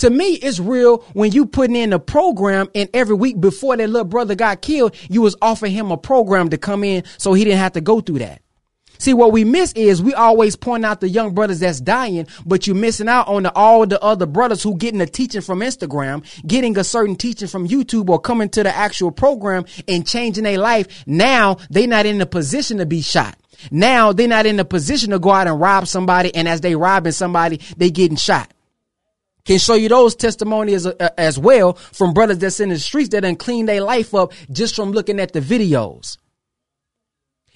to me, it's real when you putting in a program and every week before that little brother got killed, you was offering him a program to come in so he didn't have to go through that. See, what we miss is we always point out the young brothers that's dying, but you're missing out on the, all the other brothers who getting a teaching from Instagram, getting a certain teaching from YouTube or coming to the actual program and changing their life. Now they not in a position to be shot. Now they're not in a position to go out and rob somebody. And as they robbing somebody, they getting shot. Can show you those testimonies uh, as well from brothers that's in the streets that done clean their life up just from looking at the videos.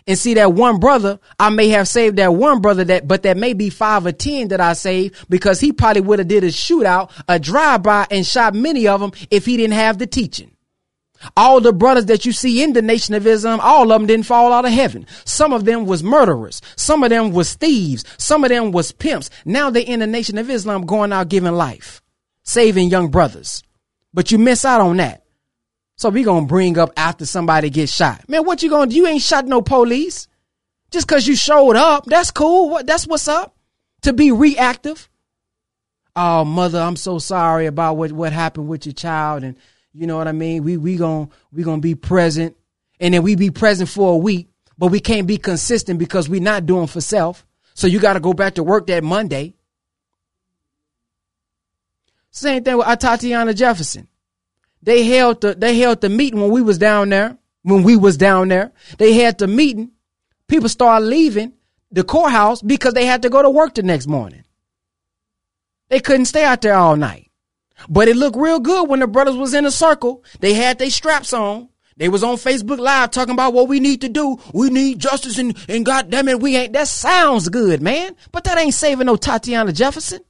And see that one brother, I may have saved that one brother that, but that may be five or 10 that I saved because he probably would have did a shootout, a drive-by and shot many of them if he didn't have the teaching. All the brothers that you see in the Nation of Islam, all of them didn't fall out of heaven. Some of them was murderers. Some of them was thieves. Some of them was pimps. Now they're in the Nation of Islam going out giving life, saving young brothers. But you miss out on that. So we gonna bring up after somebody gets shot. Man, what you gonna do? You ain't shot no police. Just cause you showed up, that's cool. What That's what's up. To be reactive. Oh, mother, I'm so sorry about what, what happened with your child and you know what I mean? We we going we going to be present and then we be present for a week, but we can't be consistent because we're not doing for self. So you got to go back to work that Monday. Same thing with uh, Tatiana Jefferson. They held the they held the meeting when we was down there. When we was down there, they had the meeting. People started leaving the courthouse because they had to go to work the next morning. They couldn't stay out there all night. But it looked real good when the brothers was in a circle. They had their straps on. They was on Facebook Live talking about what we need to do. We need justice and, and God damn it, we ain't. That sounds good, man. But that ain't saving no Tatiana Jefferson.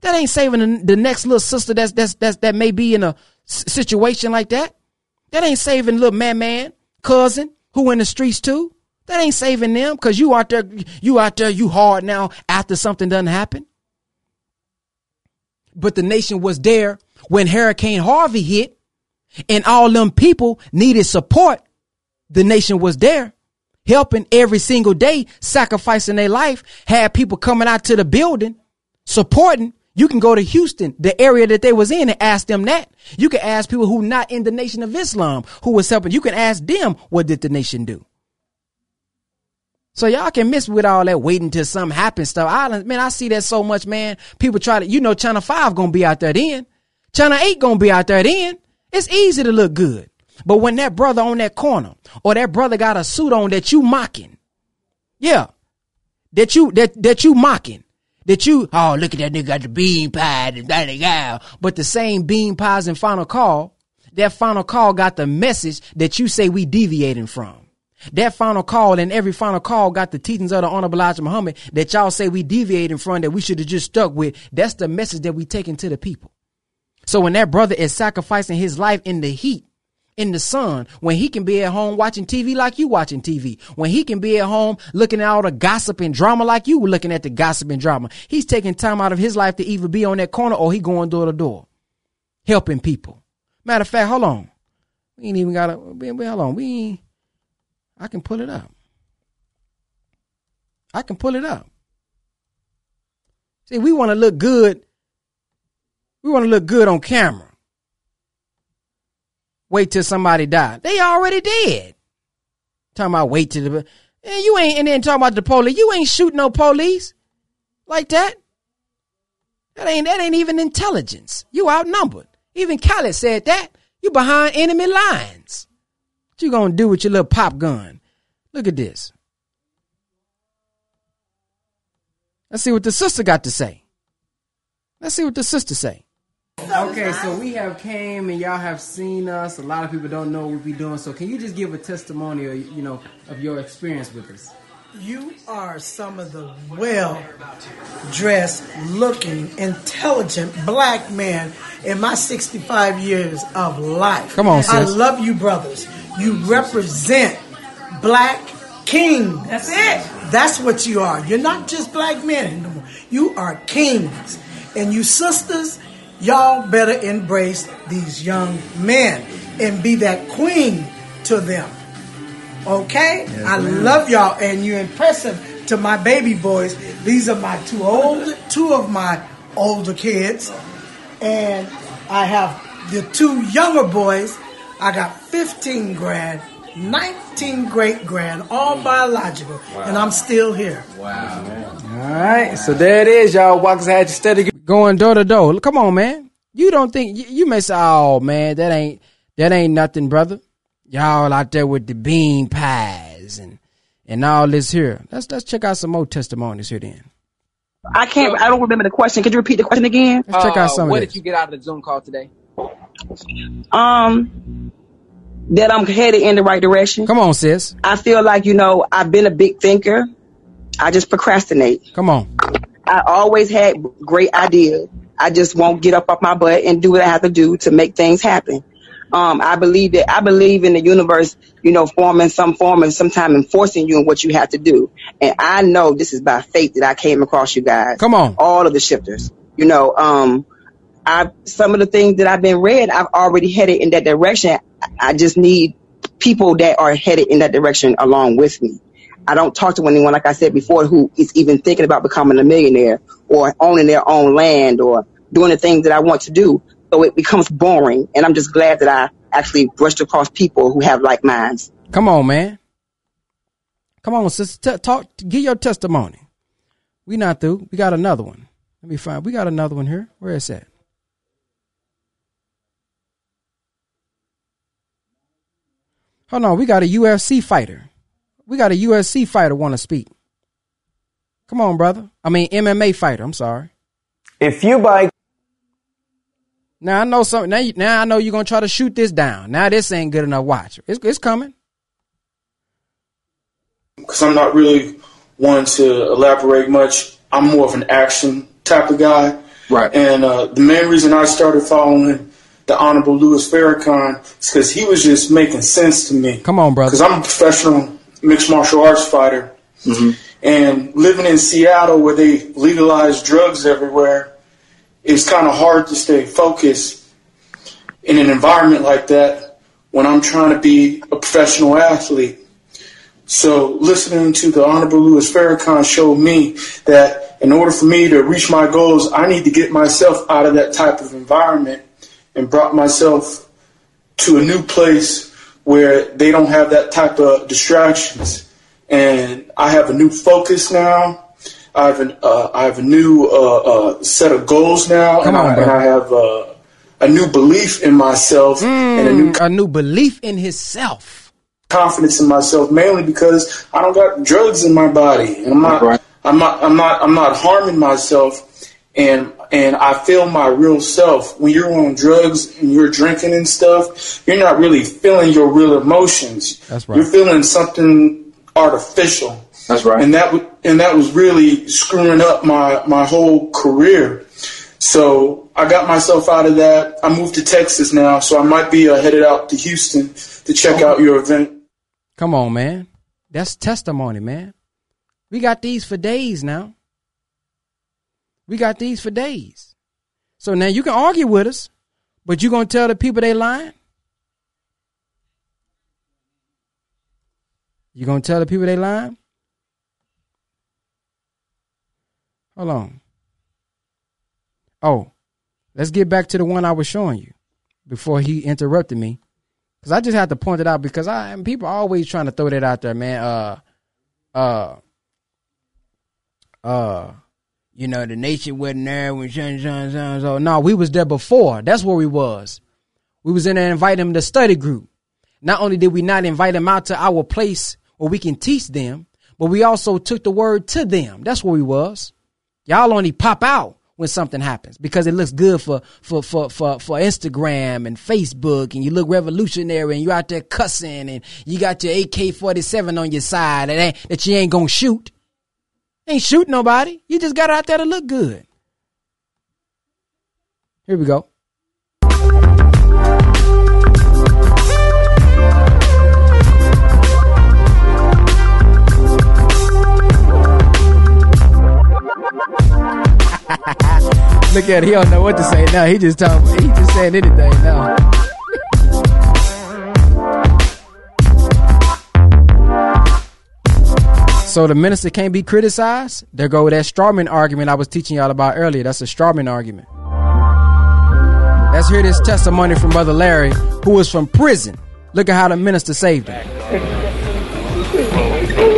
That ain't saving the, next little sister that's, that's, that's, that may be in a situation like that. That ain't saving little man, man, cousin who in the streets too. That ain't saving them because you out there, you out there, you hard now after something doesn't happen but the nation was there when Hurricane Harvey hit and all them people needed support. The nation was there helping every single day, sacrificing their life, had people coming out to the building, supporting. You can go to Houston, the area that they was in and ask them that. You can ask people who not in the nation of Islam who was helping. You can ask them, what did the nation do? So y'all can miss with all that waiting till something happens stuff. I man, I see that so much, man. People try to, you know, Channel 5 gonna be out there then. Channel 8 gonna be out there then. It's easy to look good. But when that brother on that corner, or that brother got a suit on that you mocking, yeah, that you that that you mocking, that you oh look at that nigga got the bean pie and that guy, but the same bean pies and final call, that final call got the message that you say we deviating from. That final call and every final call got the teachings of the Honorable Elijah Muhammad that y'all say we deviate deviating from that we should have just stuck with. That's the message that we taking to the people. So when that brother is sacrificing his life in the heat, in the sun, when he can be at home watching TV like you watching TV, when he can be at home looking at all the gossip and drama like you were looking at the gossip and drama, he's taking time out of his life to either be on that corner or he going door to door, helping people. Matter of fact, hold on. We ain't even got to, hold on. We ain't, I can pull it up. I can pull it up. See, we want to look good. We want to look good on camera. Wait till somebody die. They already dead. Talking about wait till the and you ain't and then talking about the police. You ain't shooting no police like that. That ain't that ain't even intelligence. You outnumbered. Even Khaled said that. You behind enemy lines. What you gonna do with your little pop gun? Look at this. Let's see what the sister got to say. Let's see what the sister say. Okay, so we have came and y'all have seen us. A lot of people don't know what we doing. So can you just give a testimony, or, you know, of your experience with us? You are some of the well dressed, looking, intelligent black men in my 65 years of life. Come on, sis. I love you, brothers. You represent black king. That's it. That's what you are. You're not just black men anymore. You are kings. And you sisters, y'all better embrace these young men and be that queen to them. Okay? Yes, I man. love y'all and you're impressive to my baby boys. These are my two old two of my older kids. And I have the two younger boys. I got 15 grand 19 great grand, all biological, wow. and I'm still here. Wow. All right, so there it is, y'all. Walkers had you steady going door to door. Come on, man. You don't think you, you may say, "Oh man, that ain't that ain't nothing, brother." Y'all out there with the bean pies and and all this here. Let's let's check out some more testimonies here then. I can't. I don't remember the question. Could you repeat the question again? Let's check out some Uh, what of did you get out of the Zoom call today? Um, that I'm headed in the right direction. Come on, sis. I feel like you know I've been a big thinker. I just procrastinate. Come on. I always had great ideas. I just won't get up off my butt and do what I have to do to make things happen. Um, I believe that I believe in the universe, you know, forming some form and sometime enforcing you in what you have to do. And I know this is by faith that I came across you guys. Come on. All of the shifters. You know, um, I some of the things that I've been read, I've already headed in that direction. I just need people that are headed in that direction along with me. I don't talk to anyone, like I said before, who is even thinking about becoming a millionaire or owning their own land or doing the things that I want to do. So it becomes boring. And I'm just glad that I actually brushed across people who have like minds. Come on, man. Come on, sister. T- talk. Give your testimony. We not through. We got another one. Let me find. We got another one here. Where is that? Hold on. We got a UFC fighter. We got a UFC fighter want to speak. Come on, brother. I mean MMA fighter. I'm sorry. If you buy Now I know something. Now, you, now I know you're gonna try to shoot this down. Now this ain't good enough. Watch. It's, it's coming. because I'm not really one to elaborate much. I'm more of an action type of guy. Right. And uh, the main reason I started following the Honorable Louis Farrakhan because he was just making sense to me. Come on, brother. Because I'm a professional mixed martial arts fighter. Mm-hmm. And living in Seattle where they legalize drugs everywhere, it's kind of hard to stay focused in an environment like that when I'm trying to be a professional athlete. So listening to the Honorable Louis Farrakhan showed me that in order for me to reach my goals, I need to get myself out of that type of environment and brought myself to a new place where they don't have that type of distractions. And I have a new focus now. I have, an, uh, I have a new uh, uh, set of goals now, Come and, on, I, and I have uh, a new belief in myself and a new Mm, a new belief in himself. confidence in myself mainly because I don't got drugs in my body and I'm not Right. I'm not I'm not I'm not harming myself and and I feel my real self. When you're on drugs and you're drinking and stuff, you're not really feeling your real emotions. That's right. You're feeling something artificial. That's right. And that w- and that was really screwing up my my whole career. So I got myself out of that. I moved to Texas now, so I might be uh, headed out to Houston to check out your event. Come on, man. That's testimony, man. We got these for days now. We got these for days. So now you can argue with us, but you gonna tell the people they lying? You gonna tell the people they lying? Hold on. Oh, let's get back to the one I was showing you before he interrupted me. Cause I just had to point it out because I and people are always trying to throw that out there, man. Uh, uh, uh, you know, the nation wasn't there when Shun Shun Shun. So no, we was there before. That's where we was. We was in there inviting them to study group. Not only did we not invite them out to our place where we can teach them, but we also took the word to them. That's where we was. Y'all only pop out when something happens because it looks good for for for for for Instagram and Facebook and you look revolutionary and you're out there cussing and you got your AK forty seven on your side that that you ain't gonna shoot. Ain't shoot nobody. You just got out there to look good. Here we go. Look at it. He don't know what to say now. He just talking. He just saying anything now. So the minister can't be criticized. There go that strawman argument I was teaching y'all about earlier. That's a strawman argument. Let's hear this testimony from Brother Larry, who was from prison. Look at how the minister saved him.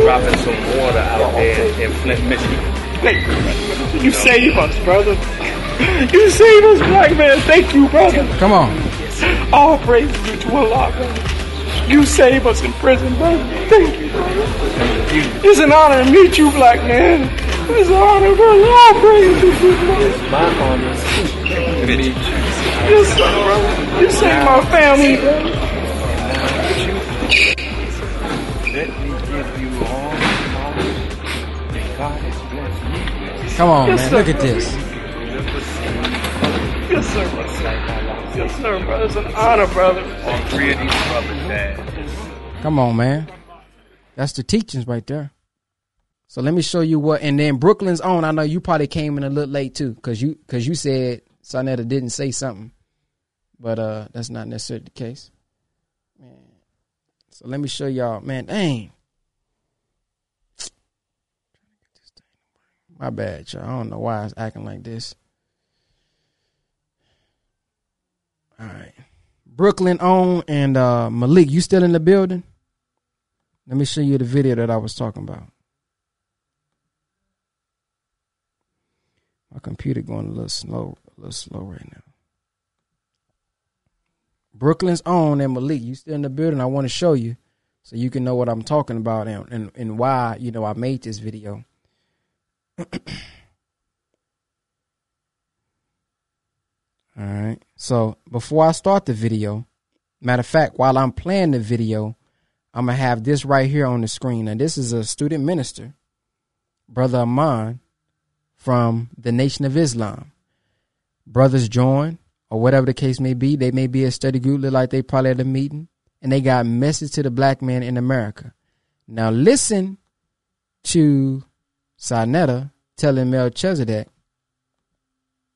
dropping some water out there in Flint, Michigan. You save us, brother. You save us, black man. Thank you, brother. Come on. All praise be to Allah, brother. You save us in prison, brother. Thank you, brother. It's an honor to meet you, black man. It's an honor, brother. All praise to you, brother. It's my honor to meet you. Yes, sir, brother. You saved my family, brother. Let me give you all the knowledge that God has blessed me with. Come on, Yes, man. sir. Look at this. Yes, sir, brother. Yes, sir, brother. It's an honor, brother. All three of these brothers died. Come on, man. That's the teachings right there. So let me show you what, and then Brooklyn's own. I know you probably came in a little late too, cause you cause you said Sa Neter didn't say something, but uh, that's not necessarily the case. Man. So let me show y'all, man. Dang, my bad, y'all. I don't know why I was acting like this. All right. Brooklyn on and uh, Malik, you still in the building? Let me show you the video that I was talking about. My computer going a little slow, a little slow right now. Brooklyn's own and Malik, you still in the building? I want to show you so you can know what I'm talking about and, and, and why you know I made this video. All right. So before I start the video, matter of fact, while I'm playing the video, I'm gonna have this right here on the screen. And this is a student minister, brother Aman, from the Nation of Islam. Brothers join, or whatever the case may be. They may be a study group, look like they probably at a meeting, and they got message to the black man in America. Now listen to Sa Neter telling Melchizedek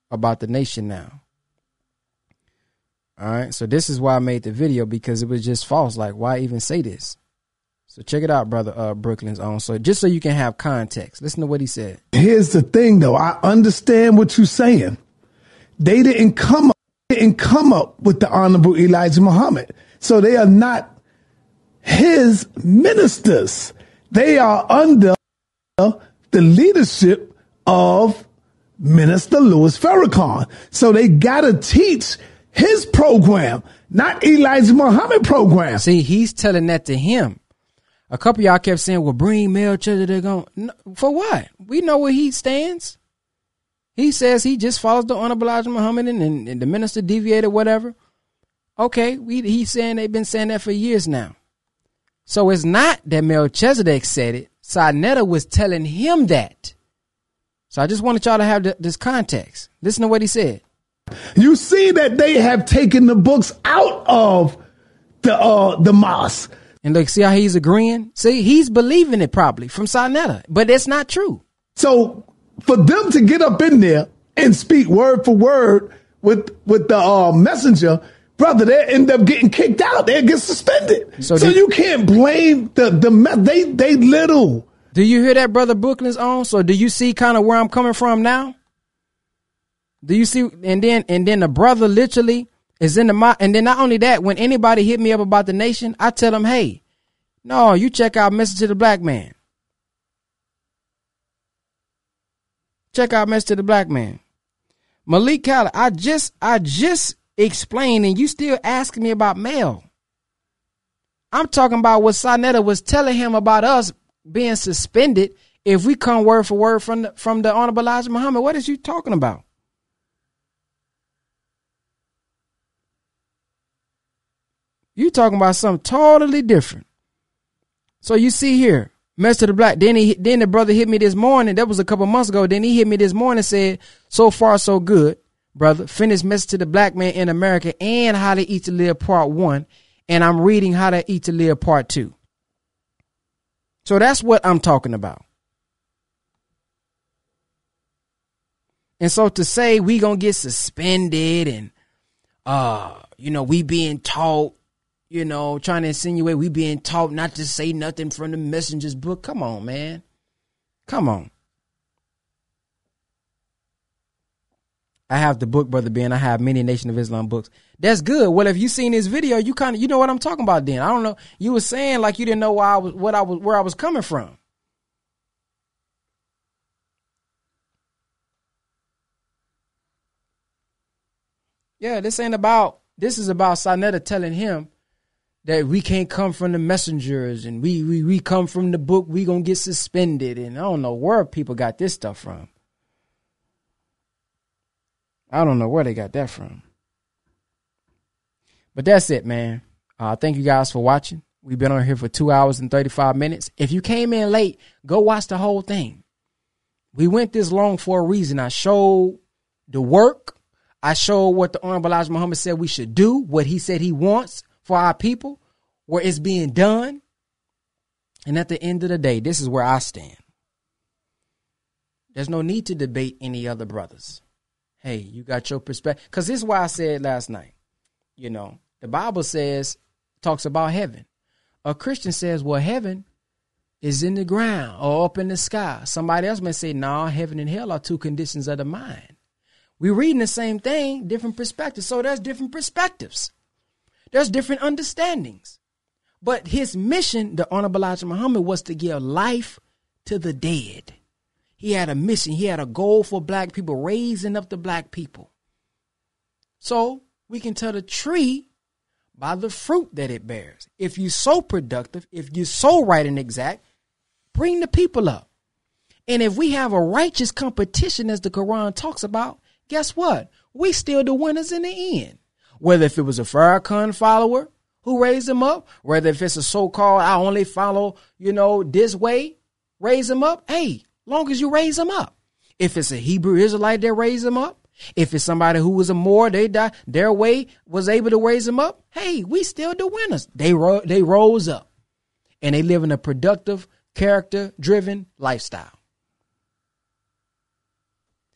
about the nation now. All right. So this is why I made the video because it was just false. Like, why even say this? So check it out, brother. Uh, Brooklyn's own. So just so you can have context, listen to what he said. Here's the thing, though. I understand what you're saying. They didn't come up, didn't come up with the Honorable Elijah Muhammad, so they are not his ministers. They are under the leadership of Minister Louis Farrakhan. So they gotta teach his program, not Elijah Muhammad program. See, he's telling that to him. A couple y'all kept saying, "Well, bring Melchizedek on." No, for what? We know where he stands. He says he just follows the Honorable Elijah Muhammad and, and, and the minister deviated, whatever. Okay, we, he's saying they've been saying that for years now. So it's not that Melchizedek said it. Sa Neter was telling him that. So I just wanted y'all to have th- this context. Listen to what he said. You see that they have taken the books out of the uh the mosque. And look, see how he's agreeing? See, he's believing it probably from Sa Neter, but it's not true. So for them to get up in there and speak word for word with with the uh, messenger, brother, they end up getting kicked out. They get suspended. So So, did- you can't blame the the they they little. Do you hear that, brother Brooklyn's own? So do you see kind of where I'm coming from now? Do you see? And then and then the brother literally is in the mo And then not only that, when anybody hit me up about the nation, I tell them, hey, no, you check out Message to the Black Man. Check out Message to the Black Man. Malik Khaled, I just I just explained, and you still asking me about mail. I'm talking about what Sa Neter was telling him about us being suspended if we come word for word from the, from the Honorable Elijah Muhammad. What is you talking about? You talking about something totally different. So you see here, mess to the black. Then he, then the brother hit me this morning. That was a couple months ago. Then he hit me this morning and said, "So far, so good, brother. Finish message to the black man in America and how to eat to live part one, and I'm reading how to eat to live part two. So that's what I'm talking about. And so to say we gonna get suspended and uh, you know, we being taught, you know, trying to insinuate we being taught not to say nothing from the messenger's book. Come on, man. Come on. I have the book, brother Ben. I have many Nation of Islam books. That's good. Well, if you seen this video, you kind of you know what I'm talking about. Then I don't know. You were saying like you didn't know why I was what I was where I was coming from. Yeah, this ain't about. This is about Sa Neter telling him that we can't come from the messengers and we we, we come from the book, we gonna get suspended. And I don't know where people got this stuff from. I don't know where they got that from. But that's it, man. Uh, thank you guys for watching. We've been on here for two hours and 35 minutes. If you came in late, go watch the whole thing. We went this long for a reason. I showed the work. I showed what the Honorable Elijah Muhammad said we should do, what he said he wants for our people, where it's being done. And at the end of the day, this is where I stand. There's no need to debate any other brothers. Hey, you got your perspective. Because this is why I said last night, you know, the Bible says, talks about heaven. A Christian says, well, heaven is in the ground or up in the sky. Somebody else may say, no, nah, heaven and hell are two conditions of the mind. We're reading the same thing, different perspectives. So there's different perspectives. There's different understandings. But his mission, the Honorable Elijah Muhammad, was to give life to the dead. He had a mission. He had a goal for black people, raising up the black people. So we can tell the tree by the fruit that it bears. If you're so productive, if you're so right and exact, bring the people up. And if we have a righteous competition, as the Quran talks about, guess what? We still the winners in the end. Whether if it was a Farrakhan follower who raised him up, whether if it's a so-called I only follow, you know, this way, raise him up. Hey, long as you raise him up. If it's a Hebrew Israelite that raised him up, if it's somebody who was a more, they die, their way was able to raise them up. Hey, we still the winners. They ro- they rose up, and they live in a productive, character-driven lifestyle.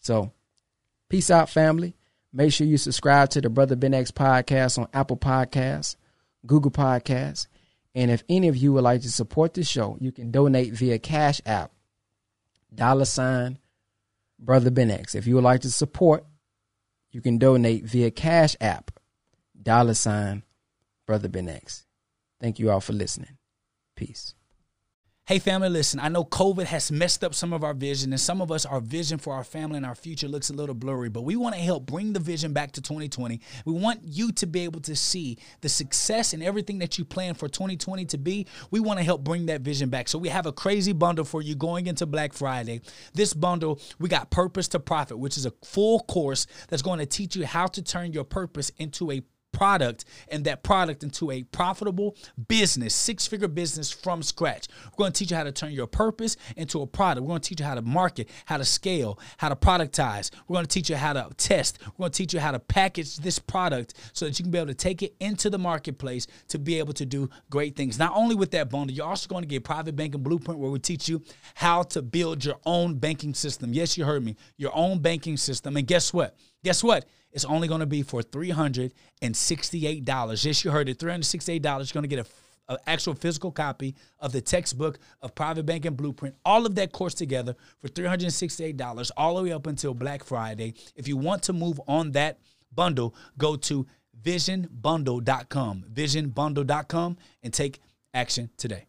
So, peace out, family. Make sure you subscribe to the Brother Ben X podcast on Apple Podcasts, Google Podcasts, and if any of you would like to support the show, you can donate via Cash App, dollar sign Brother Ben X. If you would like to support, you can donate via Cash App, dollar sign Brother Ben X. Thank you all for listening. Peace. Hey, family, listen, I know COVID has messed up some of our vision, and some of us, our vision for our family and our future looks a little blurry, but we want to help bring the vision back to 2020. We want you to be able to see the success and everything that you plan for 2020 to be. We want to help bring that vision back. So we have a crazy bundle for you going into Black Friday. This bundle, we got Purpose to Profit, which is a full course that's going to teach you how to turn your purpose into a product and that product into a profitable business, six figure business from scratch. We're going to teach you how to turn your purpose into a product. We're going to teach you how to market, how to scale, how to productize. We're going to teach you how to test. We're going to teach you how to package this product so that you can be able to take it into the marketplace to be able to do great things. Not only with that bundle, you're also going to get private banking blueprint where we teach you how to build your own banking system. Yes, you heard me. Your own banking system. And guess what? Guess what? It's only going to be for $368. Yes, you heard it. $368. You're going to get a an actual physical copy of the textbook of private banking blueprint all of that course together for $368 all the way up until black friday if you want to move on that bundle go to visionbundle.com visionbundle.com and take action today